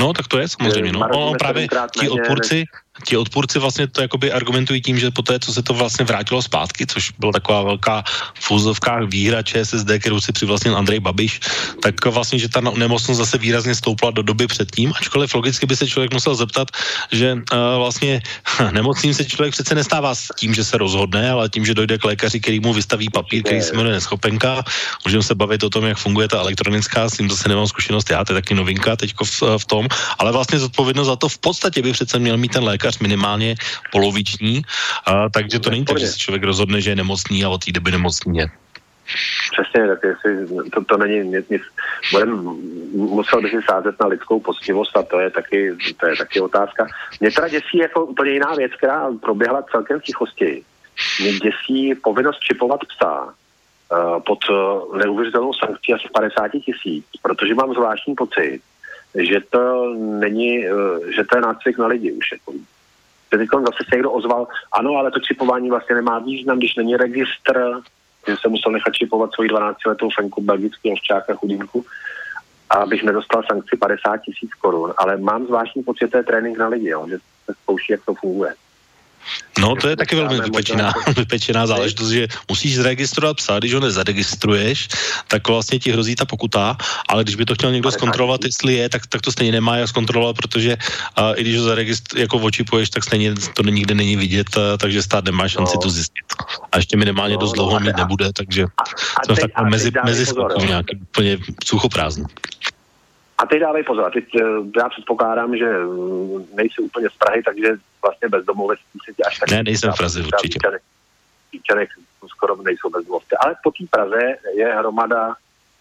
No, tak to je samozřejmě. No. no právě ti odpůrci, ti odpůrci vlastně to jakoby argumentují tím, že po té, co se to vlastně vrátilo zpátky, což byla taková velká v úzovkách výhra ČSSD, kterou si přivlastnil Andrej Babiš, tak vlastně, že ta nemocnost zase výrazně stoupla do doby předtím, ačkoliv logicky by se člověk musel zeptat, že uh, vlastně nemocným se člověk přece nestává s tím, že se rozhodne, ale tím, že dojde k lékaři, který mu vystaví papír, který se jmenuje neschopenka. Můžeme se bavit o tom, jak funguje ta elektronická, s tím zase nemám zkušenost já, to je taky novinka teď v, v tom, ale vlastně zodpovědnost za to v podstatě by přece měl mít ten lékař lékař minimálně poloviční, a, takže to není tak, že se člověk rozhodne, že je nemocný a od té doby nemocný je. Přesně, tak jestli to, to není nic, nic budem, musel bych si sázet na lidskou postivost a to je taky, to je taky otázka. Mě teda děsí jako úplně jiná věc, která proběhla celkem v tichosti. Mě děsí povinnost čipovat psa uh, pod uh, neuvěřitelnou sankcí asi 50 tisíc, protože mám zvláštní pocit, že to není, uh, že to je nácvik na lidi už. Jako teď zase se někdo ozval, ano, ale to čipování vlastně nemá význam, když není registr, že jsem musel nechat čipovat svoji 12-letou fenku belgického ovčáka chudinku, abych nedostal sankci 50 tisíc korun, ale mám zvláštní pocit, že to je trénink na lidi, jo, že se zkouší, jak to funguje. No, to je taky velmi vypečená, vypečená záležitost, že musíš zaregistrovat psa, když ho nezaregistruješ, tak vlastně ti hrozí ta pokuta, ale když by to chtěl někdo zkontrolovat, jestli je, tak, tak to stejně nemá jak zkontrolovat, protože uh, i když ho zaregistruješ, jako očipuješ, tak stejně to nikde není vidět, uh, takže stát nemá šanci no. to zjistit. A ještě minimálně no, dost dlouho no, mít nebude, takže a, jsme v takovém mezi, mezi nějaký úplně suchoprázdný. A teď dávej pozor, teď eh, já předpokládám, že mm, nejsi úplně z Prahy, takže vlastně bezdomovectví se až tak... Ne, nejsem v Praze určitě. Víčanek skoro nejsou bezdomovci, ale po té Praze je hromada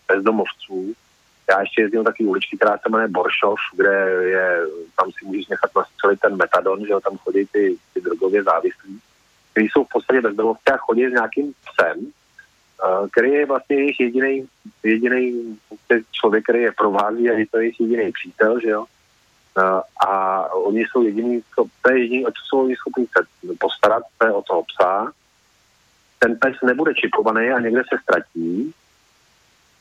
bezdomovců. Já ještě jezdím taky uličky, která se jmenuje Boršov, kde je, tam si můžeš nechat nastřelit ten metadon, že jo, tam chodí ty, ty drogově závislí, kteří jsou v podstatě bezdomovci a chodí s nějakým psem, který je vlastně jejich jediný, jediný člověk, který je provází a je to jejich jediný přítel, že jo. A oni jsou jediný, to je jediný, o co jsou oni schopni se postarat, to je o toho psa. Ten pes nebude čipovaný a někde se ztratí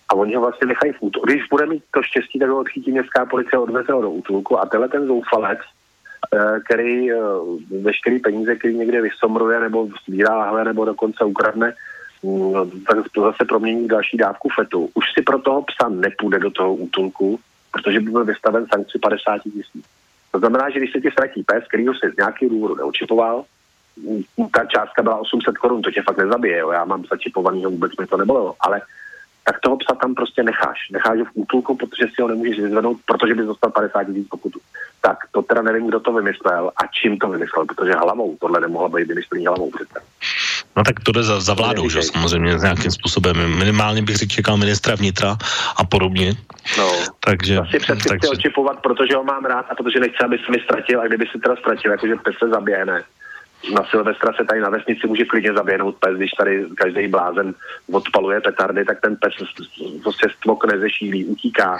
a oni ho vlastně nechají v útulku. Když bude mít to štěstí, tak ho odchytí městská policie odveze ho do útulku a tenhle ten zoufalec, eh, který eh, veškerý peníze, který někde vysomruje nebo sbírá lahve nebo dokonce ukradne, No, to zase promění další dávku fetu. Už si pro toho psa nepůjde do toho útulku, protože by byl vystaven sankci 50 tisíc. To znamená, že když se ti ztratí pes, který ho si z nějakého důvodu neočipoval, ta částka byla 800 korun, to tě fakt nezabije, jo. já mám začipovaný, vůbec mi to nebylo, ale tak toho psa tam prostě necháš. Necháš ho v útulku, protože si ho nemůžeš vyzvednout, protože bys dostal 50 tisíc pokutu. Tak to teda nevím, kdo to vymyslel a čím to vymyslel, protože hlavou tohle nemohla být vymyšlený hlavou přece. No tak to jde za, za vládou, že samozřejmě nějakým způsobem. Minimálně bych si čekal ministra vnitra a podobně. No, takže, asi přesně takže... chtěl čipovat, protože ho mám rád a protože nechci, aby se mi ztratil a kdyby si teda ztratil, jakože pes se zaběhne. Na Silvestra se tady na vesnici může klidně zaběhnout pes, když tady každý blázen odpaluje petardy, tak ten pes prostě stvokne ze šílí, utíká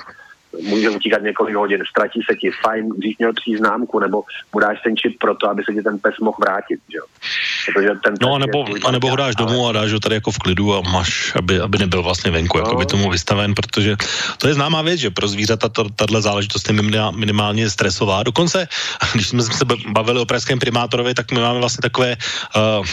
může utíkat několik hodin, ztratí se ti, fajn, když měl příznámku, nebo mu dáš ten čip pro to, aby se ti ten pes mohl vrátit, že jo. Protože ten no, nebo, a nebo ho dáš ale... domů a dáš ho tady jako v klidu a máš, aby, aby nebyl vlastně venku, no. jako by tomu vystaven, protože to je známá věc, že pro zvířata to, tahle záležitost je minimálně stresová. Dokonce, když jsme se bavili o pražském primátorovi, tak my máme vlastně takové uh,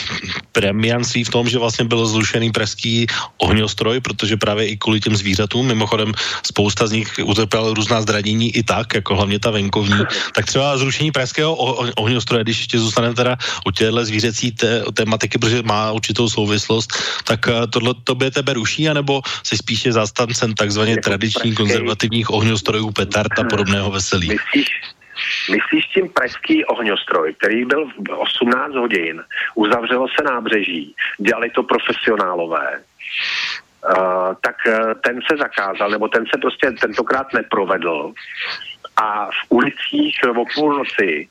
premianství v tom, že vlastně byl zrušený pražský ohňostroj, protože právě i kvůli těm zvířatům, mimochodem spousta z nich utrpěl různá zranění i tak, jako hlavně ta venkovní, tak třeba zrušení pražského ohňostroje, když ještě zůstaneme teda u těchto zvířecí té, tématiky, protože má určitou souvislost, tak eh, tohle by tebe ruší, anebo jsi spíše zástancem takzvaně jako tradičních konzervativních ohňostrojů, petard a podobného veselí? Myslíš, Myslíš tím pražský ohňostroj, který byl v 18 hodin, uzavřelo se nábřeží, dělali to profesionálové, Uh, tak uh, ten se zakázal, nebo ten se prostě tentokrát neprovedl a v ulicích o půlnoci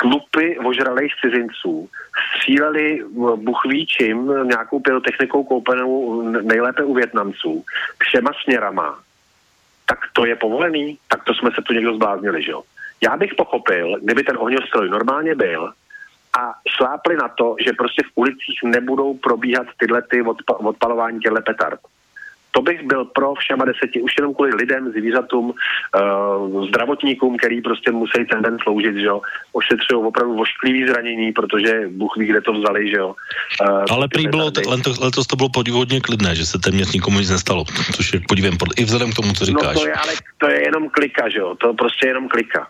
tlupy ožralých cizinců stříleli buchvíčím nějakou pyrotechnikou koupenou nejlépe u Větnamců všema směrama, tak to je povolený, tak to jsme se tu někdo zbláznili, že jo. Já bych pochopil, kdyby ten ohňostroj normálně byl a šlápli na to, že prostě v ulicích nebudou probíhat tyhle ty odpa- odpalování těchto petard to bych byl pro všema deseti, už jenom kvůli lidem, zvířatům, uh, zdravotníkům, který prostě musí ten den sloužit, že jo, ošetřují opravdu vošklivý zranění, protože Bůh ví, kde to vzali, že jo. Uh, Ale prý bylo, letos, letos to bylo podivodně klidné, že se téměř nikomu nic nestalo, což je podívám, i vzhledem k tomu, co říkáš. No to je, ale to je jenom klika, že jo, to prostě jenom klika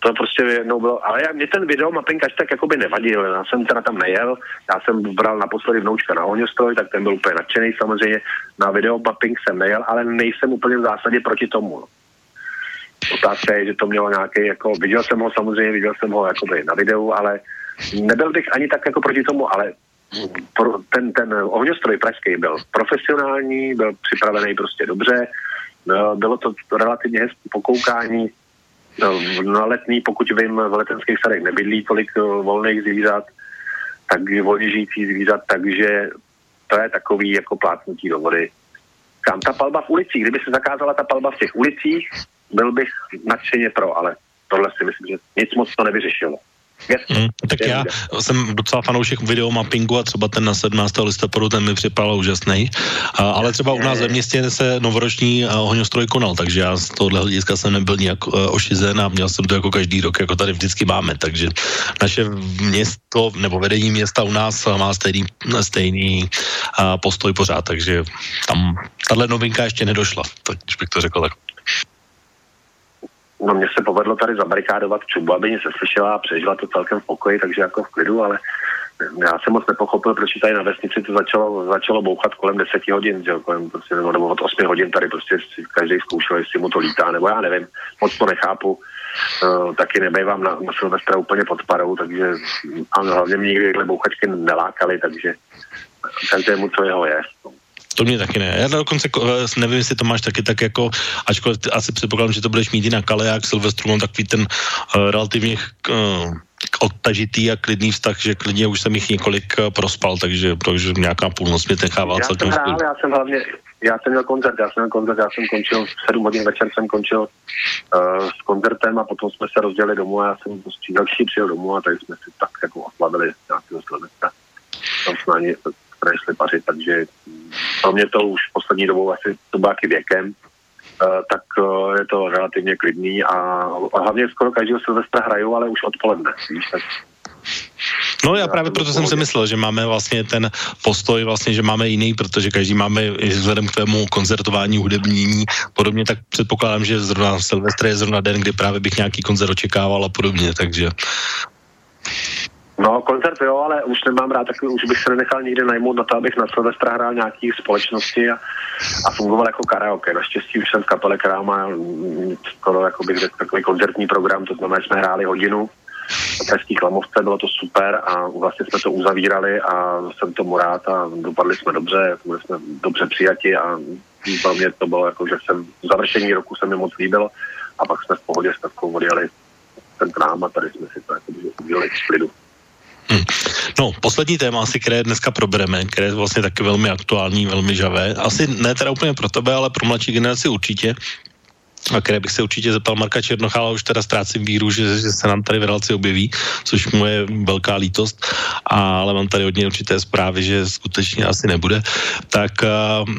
to prostě jednou bylo, ale já, mě ten video mapping až tak jakoby nevadil, já jsem teda tam nejel, já jsem bral naposledy vnoučka na ohňostroj, tak ten byl úplně nadšený samozřejmě, na video mapping jsem nejel, ale nejsem úplně v zásadě proti tomu. Otázka je, že to mělo nějaký, jako, viděl jsem ho samozřejmě, viděl jsem ho jakoby na videu, ale nebyl bych ani tak jako proti tomu, ale pro, ten, ten ohňostroj pražský byl profesionální, byl připravený prostě dobře, bylo to relativně hezké pokoukání, No, na letný, pokud vím, v letenských sadech nebydlí tolik eh, volných zvířat, tak volně žijící zvířat, takže to je takový jako plátnutí do vody. Kam ta palba v ulicích, kdyby se zakázala ta palba v těch ulicích, byl bych nadšeně pro, ale tohle si myslím, že nic moc to nevyřešilo. Hmm, tak já jsem docela fanoušek videomappingu a třeba ten na 17. listopadu ten mi připadal úžasný. Ale třeba u nás ve městě se novoroční ohňostroj konal, takže já z tohohle hlediska jsem nebyl nějak uh, ošizen a měl jsem to jako každý rok, jako tady vždycky máme. Takže naše město nebo vedení města u nás má stejný, stejný uh, postoj pořád, takže tam tahle novinka ještě nedošla, tak bych to řekl tak. No mně se povedlo tady zabarikádovat čubu, aby mě se slyšela a přežila to celkem v pokoji, takže jako v klidu, ale já jsem moc nepochopil, proč tady na vesnici to začalo, začalo bouchat kolem 10 hodin, že kolem prostě, nebo, nebo od 8 hodin tady prostě každý zkoušel, jestli mu to lítá, nebo já nevím, moc to nechápu. Uh, taky nebejvám na, na Silvestra úplně pod parou, takže a hlavně mě nikdy bouchačky nelákaly, takže každému, co jeho je. To mě taky ne. Já dokonce eh, nevím, jestli to máš taky tak jako, ačkoliv asi předpokládám, že to budeš mít jinak, ale jak Silvestru mám takový ten uh, relativně uh, odtažitý a klidný vztah, že klidně už jsem jich několik uh, prospal, takže, takže nějaká půlnoc mě nechává já celkem jsem hrál, já jsem hlavně, já jsem měl koncert, já jsem měl koncert, já jsem končil v 7 hodin večer jsem končil uh, s koncertem a potom jsme se rozdělili domů a já jsem prostě další přijel domů a tady jsme si tak jako oslavili nějakého Silvestra. Tam jsme ani nešli pařit, takže pro mě to už poslední dobou asi tubáky věkem, Uh, tak uh, je to relativně klidný a, a hlavně skoro každého Silvestra hrajou, ale už odpoledne, víš, tak No já právě proto jsem si myslel, že máme vlastně ten postoj vlastně, že máme jiný, protože každý máme vzhledem k tvému koncertování, hudební podobně, tak předpokládám, že zrovna Silvestr je zrovna den, kdy právě bych nějaký koncert očekával a podobně, takže No, koncert jo, ale už nemám rád takový, už bych se nenechal nikdy najmout na to, abych na Silvestra hrál nějaký společnosti a, a fungoval jako karaoke. Naštěstí už jsem v kapele, která má mm, skoro jako bych řekl, takový koncertní program, to znamená, že jsme hráli hodinu Pražský klamovce, bylo to super a vlastně jsme to uzavírali a jsem tomu rád a dopadli jsme dobře, byli jsme dobře přijati a pro mě to bylo jako, že jsem završení roku se mi moc líbilo a pak jsme v pohodě s odjeli ten k nám a tady jsme si to jako udělali v klidu. Hmm. No, poslední téma asi, které dneska probereme, které je vlastně taky velmi aktuální, velmi žavé. Asi ne teda úplně pro tebe, ale pro mladší generaci určitě a které bych se určitě zeptal Marka Černochala, už teda ztrácím víru, že, že se nám tady v relaci objeví, což mu je velká lítost, ale mám tady hodně určité zprávy, že skutečně asi nebude. Tak uh,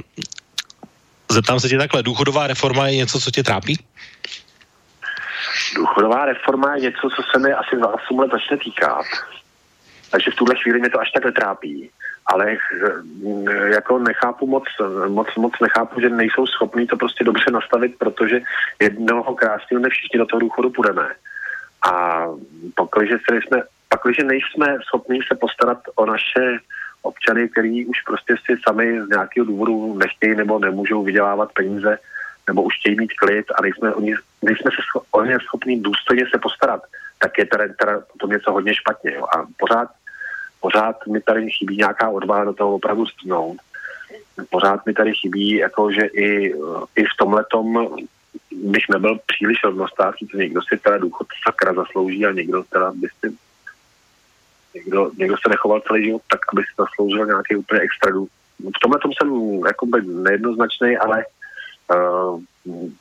zeptám se tě takhle, důchodová reforma je něco, co tě trápí? Důchodová reforma je něco, co se mi asi za 8 let začne týkat. Takže v tuhle chvíli mě to až tak netrápí. Ale eh, jako nechápu moc, moc, moc nechápu, že nejsou schopní to prostě dobře nastavit, protože jednoho krásného dne všichni do toho důchodu půjdeme. A pakliže, se nejsme, pakliže nejsme schopní se postarat o naše občany, který už prostě si sami z nějakého důvodu nechtějí nebo nemůžou vydělávat peníze, nebo už chtějí mít klid a nejsme, oni, nejsme se o ně schopní důstojně se postarat, tak je teda, teda to něco hodně špatně. Jo. A pořád pořád mi tady chybí nějaká odvaha do toho opravdu strnout. Pořád mi tady chybí, jako že i, i v tomhletom bych nebyl příliš rovnostářský, to někdo si teda důchod sakra zaslouží a někdo teda by si někdo, někdo se nechoval celý život tak, aby si zasloužil nějaký úplně extra důchod. V tomhle tom jsem jakoby nejednoznačný, ale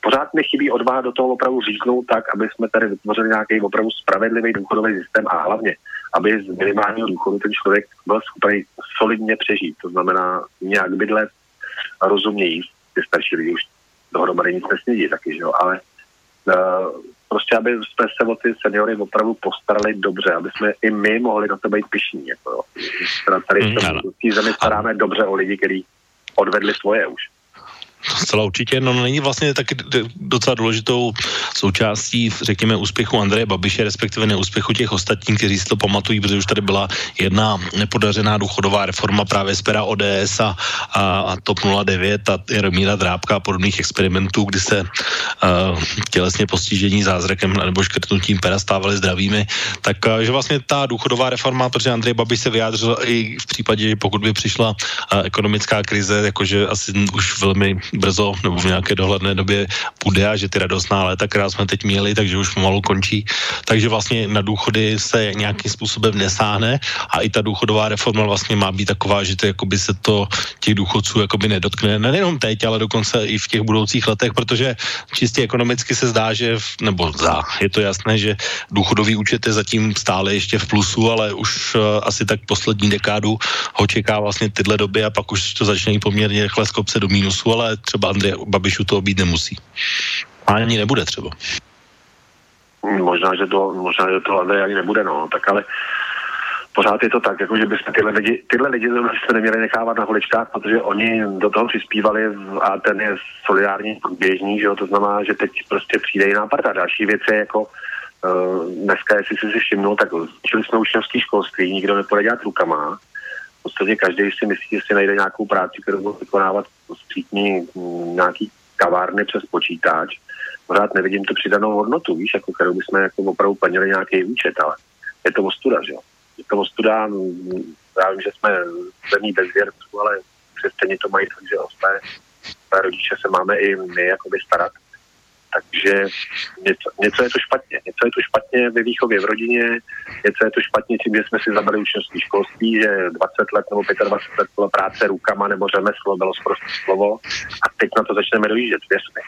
pořád mi chybí odvaha do toho opravdu říknout tak, aby jsme tady vytvořili nějaký opravdu spravedlivý důchodový systém a hlavně, aby z minimálního důchodu ten člověk byl schopný solidně přežít. To znamená nějak bydlet rozumně jíst. Ty starší lidi už dohromady nic nesnědí taky, že jo, ale uh, prostě, aby jsme se o ty seniory opravdu postarali dobře, aby jsme i my mohli na to být pišní. Jako, jo. Tady v té zemi staráme dobře o lidi, kteří odvedli svoje už. Zcela určitě, no není vlastně taky docela důležitou součástí, řekněme, úspěchu Andreje Babiše, respektive neúspěchu těch ostatních, kteří si to pamatují, protože už tady byla jedna nepodařená důchodová reforma právě z pera ODS a, a, a TOP 09 a Jaromíra Drábka a podobných experimentů, kdy se uh, tělesně postižení zázrakem nebo škrtnutím pera stávali zdravými, tak uh, že vlastně ta důchodová reforma, protože Andrej Babiš se vyjádřil i v případě, že pokud by přišla uh, ekonomická krize, jakože asi už velmi brzo nebo v nějaké dohledné době bude a že ty radostná léta, která jsme teď měli, takže už pomalu končí. Takže vlastně na důchody se nějakým způsobem nesáhne a i ta důchodová reforma vlastně má být taková, že to jakoby se to těch důchodců jakoby nedotkne. Nejenom teď, ale dokonce i v těch budoucích letech, protože čistě ekonomicky se zdá, že, v, nebo zdá, je to jasné, že důchodový účet je zatím stále ještě v plusu, ale už uh, asi tak poslední dekádu ho čeká vlastně tyhle doby a pak už to začne poměrně rychle skopce do mínusu, ale třeba Andrej Babišu toho být nemusí. A ani nebude třeba. Možná, že to, možná, že to Andrej ani nebude, no, tak ale pořád je to tak, jako že bychom tyhle lidi, tyhle lidi jsme neměli nechávat na holičkách, protože oni do toho přispívali a ten je solidární běžný, že jo, to znamená, že teď prostě přijde jiná parta. Další věc je jako uh, dneska, jestli jsi si všimnul, tak učili jsme učňovský školství, nikdo nepůjde dělat rukama, v podstatě každý si myslí, že si najde nějakou práci, kterou bude vykonávat střítní mm, nějaký kavárny přes počítač. Pořád nevidím tu přidanou hodnotu, víš, jako kterou bychom jako opravdu plnili nějaký účet, ale je to ostuda, že jo. Je to ostuda, mm, já vím, že jsme zemí bez věrců, ale křesťani to mají tak, že o své, své rodiče se máme i my jakoby starat. Takže něco, něco je to špatně. Něco je to špatně ve výchově v rodině, něco je to špatně tím, že jsme si zabili učňovský školství, že 20 let nebo 25 let byla práce rukama nebo řemeslo, bylo zprosté slovo a teď na to začneme dojíždět, věř mi.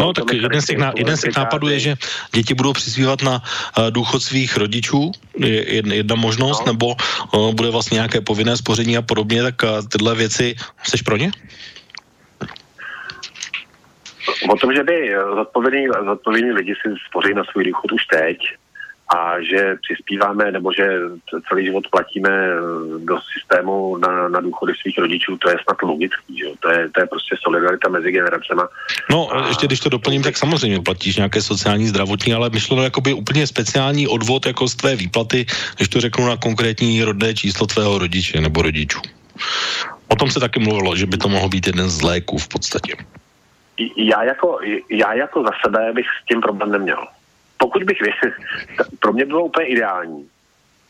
No, tak jeden z těch, ná, jeden z těch nápadů je, že děti budou přispívat na uh, důchod svých rodičů, je jedna, jedna možnost, no. nebo uh, bude vlastně nějaké povinné spoření a podobně, tak uh, tyhle věci, jsi pro ně? O tom, že by zodpovědní, zodpovědní lidi si spoří na svůj důchod už teď a že přispíváme nebo že celý život platíme do systému na, na důchody svých rodičů, to je snad logický, že? To, je, to je prostě solidarita mezi generacemi. No, a ještě když to doplním, tak samozřejmě platíš nějaké sociální, zdravotní, ale myšleno jakoby úplně speciální odvod jako z tvé výplaty, když to řeknu na konkrétní rodné číslo tvého rodiče nebo rodičů. O tom se taky mluvilo, že by to mohlo být jeden z léků v podstatě já jako, já jako za sebe bych s tím problém neměl. Pokud bych, pro mě bylo úplně ideální.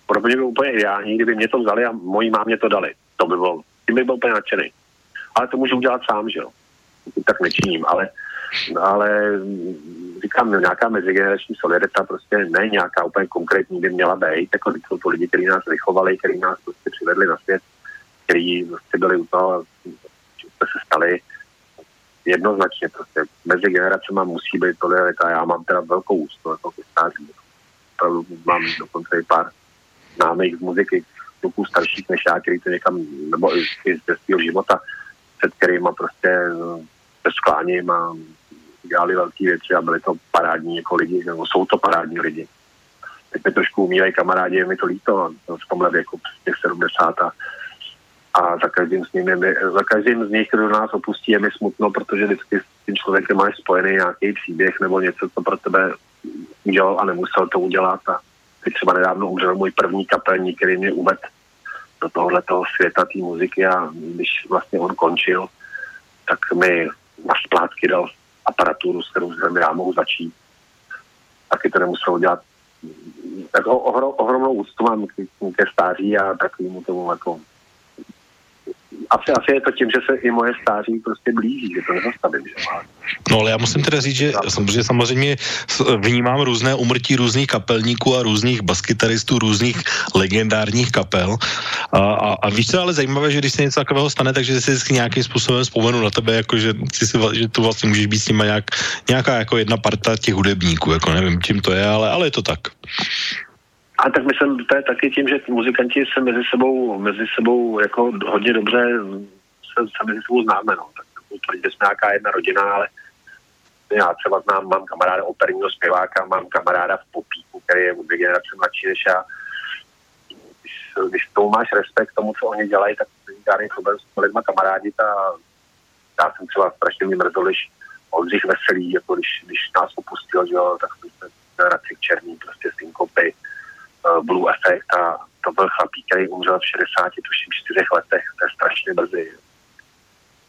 Pro mě bylo úplně ideální, kdyby mě to vzali a mojí mámě to dali. To by bylo, tím bych byl úplně nadšený. Ale to můžu udělat sám, že jo. Tak nečiním, ale, ale říkám, nějaká mezigenerační solidarita prostě ne nějaká úplně konkrétní by měla být, jako jsou to lidi, kteří nás vychovali, kteří nás prostě přivedli na svět, kteří prostě byli u toho, že jsme se stali jednoznačně prostě mezi generacemi musí být solidarita. Já mám teda velkou ústu jako stáří. Mám dokonce i pár známých z muziky, kluků starších než já, který to někam, nebo i, i z svého života, před kterými prostě eh, se skláním a dělali velké věci a byli to parádní jako lidi, nebo jsou to parádní lidi. Teď mi trošku umírají kamarádi, je mi to líto, v tomhle věku, těch 70 a a za každým z, nimi, za každým z nich, kdo nás opustí, je mi smutno, protože vždycky s tím člověkem máš spojený nějaký příběh nebo něco, co pro tebe udělal a nemusel to udělat. A teď třeba nedávno umřel můj první kapelník, který mě uvedl do tohoto světa té muziky a když vlastně on končil, tak mi na splátky dal aparaturu, s kterou jsem já mohu začít. Taky to nemusel udělat. Tak ohromnou úctu mám ke stáří a takovému tomu jako asi, asi je to tím, že se i moje stáří prostě blíží, že to nezastavím. Že? No ale já musím teda říct, že, že samozřejmě vnímám různé umrtí různých kapelníků a různých baskytaristů, různých legendárních kapel. A, a, a víš, co ale zajímavé, že když se něco takového stane, takže si vždycky nějakým způsobem vzpomenu na tebe, jako že, si, že tu vlastně můžeš být s nimi nějak, nějaká jako jedna parta těch hudebníků, jako nevím, čím to je, ale, ale je to tak. A tak myslím, to je taky tím, že muzikanti se mezi sebou, mezi sebou jako hodně dobře se, se mezi sebou známe, no. Tak tvrdě jsme nějaká jedna rodina, ale já třeba znám, mám kamaráda operního zpěváka, mám kamaráda v popíku, který je dvě generace mladší než já. Když, když tomu máš respekt tomu, co oni dělají, tak není žádný problém s lidma kamarádit a já jsem třeba strašně mě mrzl, když Oldřich Veselý, jako když, když nás opustil, že jo, tak jsme Racik Černý, prostě synkopy, Blue Effect a to byl chlapík, který umřel v 60, tuším, 4 letech, to je strašně brzy.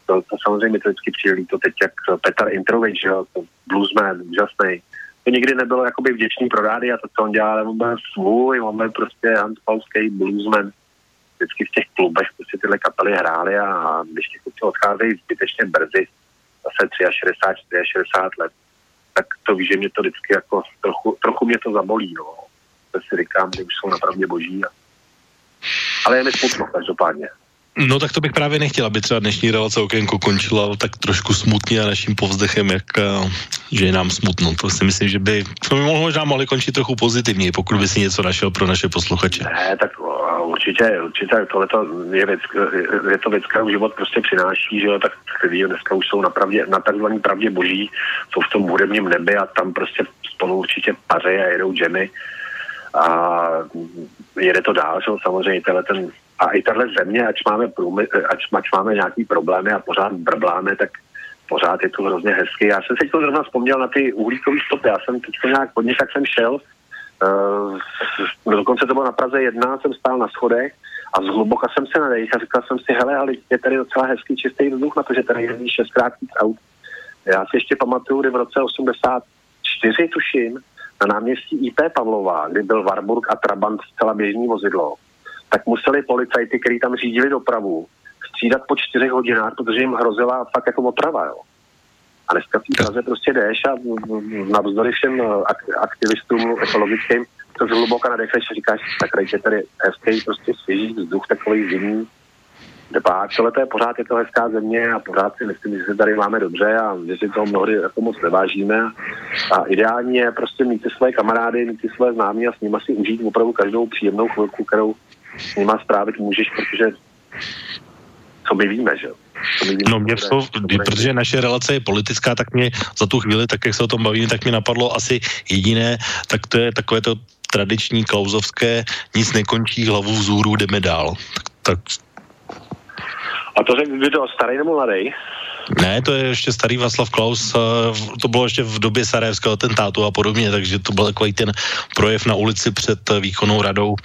To, to samozřejmě to vždycky přijde to teď jak Petar Introvič, jo, to bluesman, úžasný. To nikdy nebylo jakoby vděčný pro rádi a to, co on dělal, ale on byl svůj, on byl prostě Hans Paulský bluesman. Vždycky v těch klubech prostě tyhle kapely hrály a, když ti kluci odcházejí zbytečně brzy, zase 63, 60 let, tak to víš, že mě to vždycky jako trochu, trochu mě to zabolí, no to si říkám, že už jsou napravdě boží. Ale je mi smutno každopádně. No tak to bych právě nechtěl, aby třeba dnešní relace okénko končila tak trošku smutně a naším povzdechem, jak, eh, že je nám smutno. To si myslím, že by, to by možná mohli končit trochu pozitivně, pokud by si něco našel pro naše posluchače. Ne, tak určitě, určitě tohle je věc, je to věc, kterou život prostě přináší, že jo, tak lidi dneska už jsou na, pravdě, na takzvaný pravdě boží, jsou v tom hudebním nebi a tam prostě spolu určitě paře a jedou džemy a jede to dál, že samozřejmě tenhle ten, a i tahle země, ať máme, průmy, ať, ať máme nějaký problémy a pořád brbláme, tak pořád je to hrozně hezky. Já jsem si to zrovna vzpomněl na ty uhlíkové stopy. Já jsem teď nějak pod tak jsem šel, uh, dokonce to bylo na Praze jedna, jsem stál na schodech a zhluboka jsem se nadejch a říkal jsem si, hele, ale je tady docela hezký čistý vzduch na to, že tady jezdí šestkrát aut. Já si ještě pamatuju, kdy v roce 84, tuším, na náměstí IP Pavlova, kdy byl Warburg a Trabant zcela běžný vozidlo, tak museli policajty, kteří tam řídili dopravu, střídat po čtyřech hodinách, protože jim hrozila fakt jako otrava, jo. A dneska v Praze prostě jdeš a navzdory všem eh, aktivistům ekologickým to zhluboka nadechneš a říkáš, tak je tady hezký prostě svěží vzduch, takový zimní, Tohle to je pořád je to hezká země a pořád si myslím, že se tady máme dobře a že si to mnohdy jako moc nevážíme. A ideální je prostě mít ty své kamarády, mít ty své známí a s nimi si užít opravdu každou příjemnou chvilku, kterou s nima strávit můžeš, protože co my víme, že No mě to, protože naše relace je politická, tak mě za tu chvíli, tak jak se o tom bavíme, tak mě napadlo asi jediné, tak to je takové to tradiční klauzovské, nic nekončí, hlavu vzhůru, jdeme dál. Tak, tak a to řekl kdo, starý nebo mladý? Ne, to je ještě starý Václav Klaus, eh, to bylo ještě v době Sarajevského atentátu a podobně, takže to byl takový ten projev na ulici před eh, výkonnou radou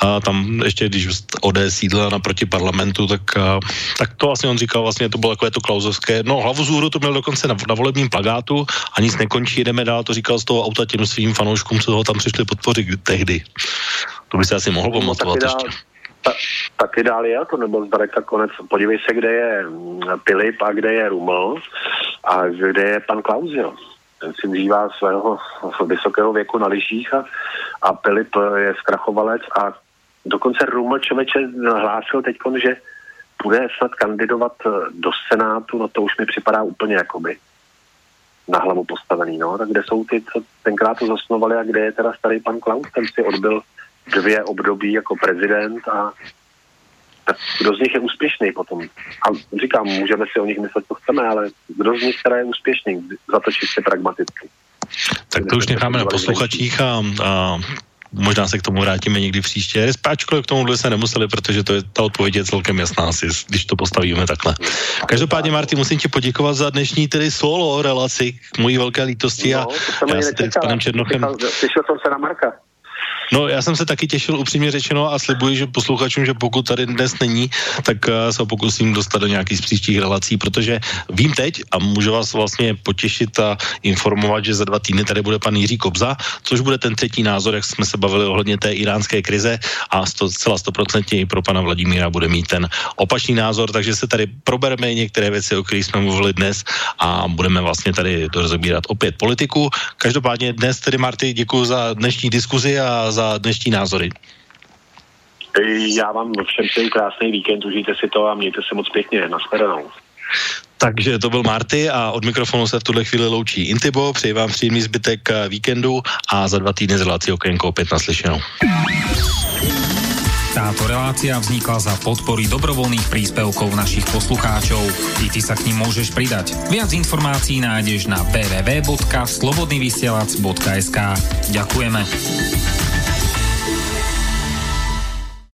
a tam ještě, když ODS sídla naproti parlamentu, tak, eh, tak to vlastně on říkal, vlastně to bylo takové to klauzovské, no hlavu zůru to měl dokonce na, na volebním plagátu a nic nekončí, jdeme dál, to říkal z toho auta těm svým fanouškům, co ho tam přišli podpořit tehdy. To by se asi mohl no, pamatovat no, ještě. Ta, taky dál je, to nebyl zdaleka konec. Podívej se, kde je Pilip a kde je Ruml a kde je pan Klaus, jo. Ten si užívá svého vysokého věku na lyžích a, a Pilip je zkrachovalec a dokonce Ruml člověče hlásil teď, že bude snad kandidovat do Senátu, no to už mi připadá úplně jakoby na hlavu postavený, no. Tak kde jsou ty, co tenkrát to zasnovali a kde je teda starý pan Klaus, ten si odbil dvě období jako prezident a tak kdo z nich je úspěšný potom? A říkám, můžeme si o nich myslet, co chceme, ale kdo z nich teda je úspěšný, za to čistě pragmaticky. Tak to už necháme na posluchačích a, a možná se k tomu vrátíme někdy příště. Respáčkoliv k tomu se nemuseli, protože to je, ta odpověď je celkem jasná, asi, když to postavíme takhle. Každopádně, Marty, musím ti poděkovat za dnešní tedy solo relaci k mojí velké lítosti no, a já si tedy s panem Černochem... Slyšel jsem se na Marka. No, já jsem se taky těšil upřímně řečeno a slibuji, že posluchačům, že pokud tady dnes není, tak uh, se pokusím dostat do nějakých příštích relací, protože vím teď a můžu vás vlastně potěšit a informovat, že za dva týdny tady bude pan Jiří Kobza, což bude ten třetí názor, jak jsme se bavili ohledně té iránské krize a sto, celá stoprocentně i pro pana Vladimíra bude mít ten opačný názor, takže se tady probereme některé věci, o kterých jsme mluvili dnes a budeme vlastně tady rozebírat opět politiku. Každopádně dnes tedy Marty, děkuji za dnešní diskuzi a za dnešní názory. Já vám všem přeji krásný víkend, užijte si to a mějte se moc pěkně. Naschledanou. Takže to byl Marty a od mikrofonu se v tuhle chvíli loučí Intibo. Přeji vám příjemný zbytek víkendu a za dva týdny z relácí Okénko opět naslyšenou. Táto relácia vznikla za podpory dobrovoľných príspevkov našich poslucháčov. I ty sa k ním môžeš pridať. Viac informácií nájdeš na www.slobodnyvysielac.sk Ďakujeme.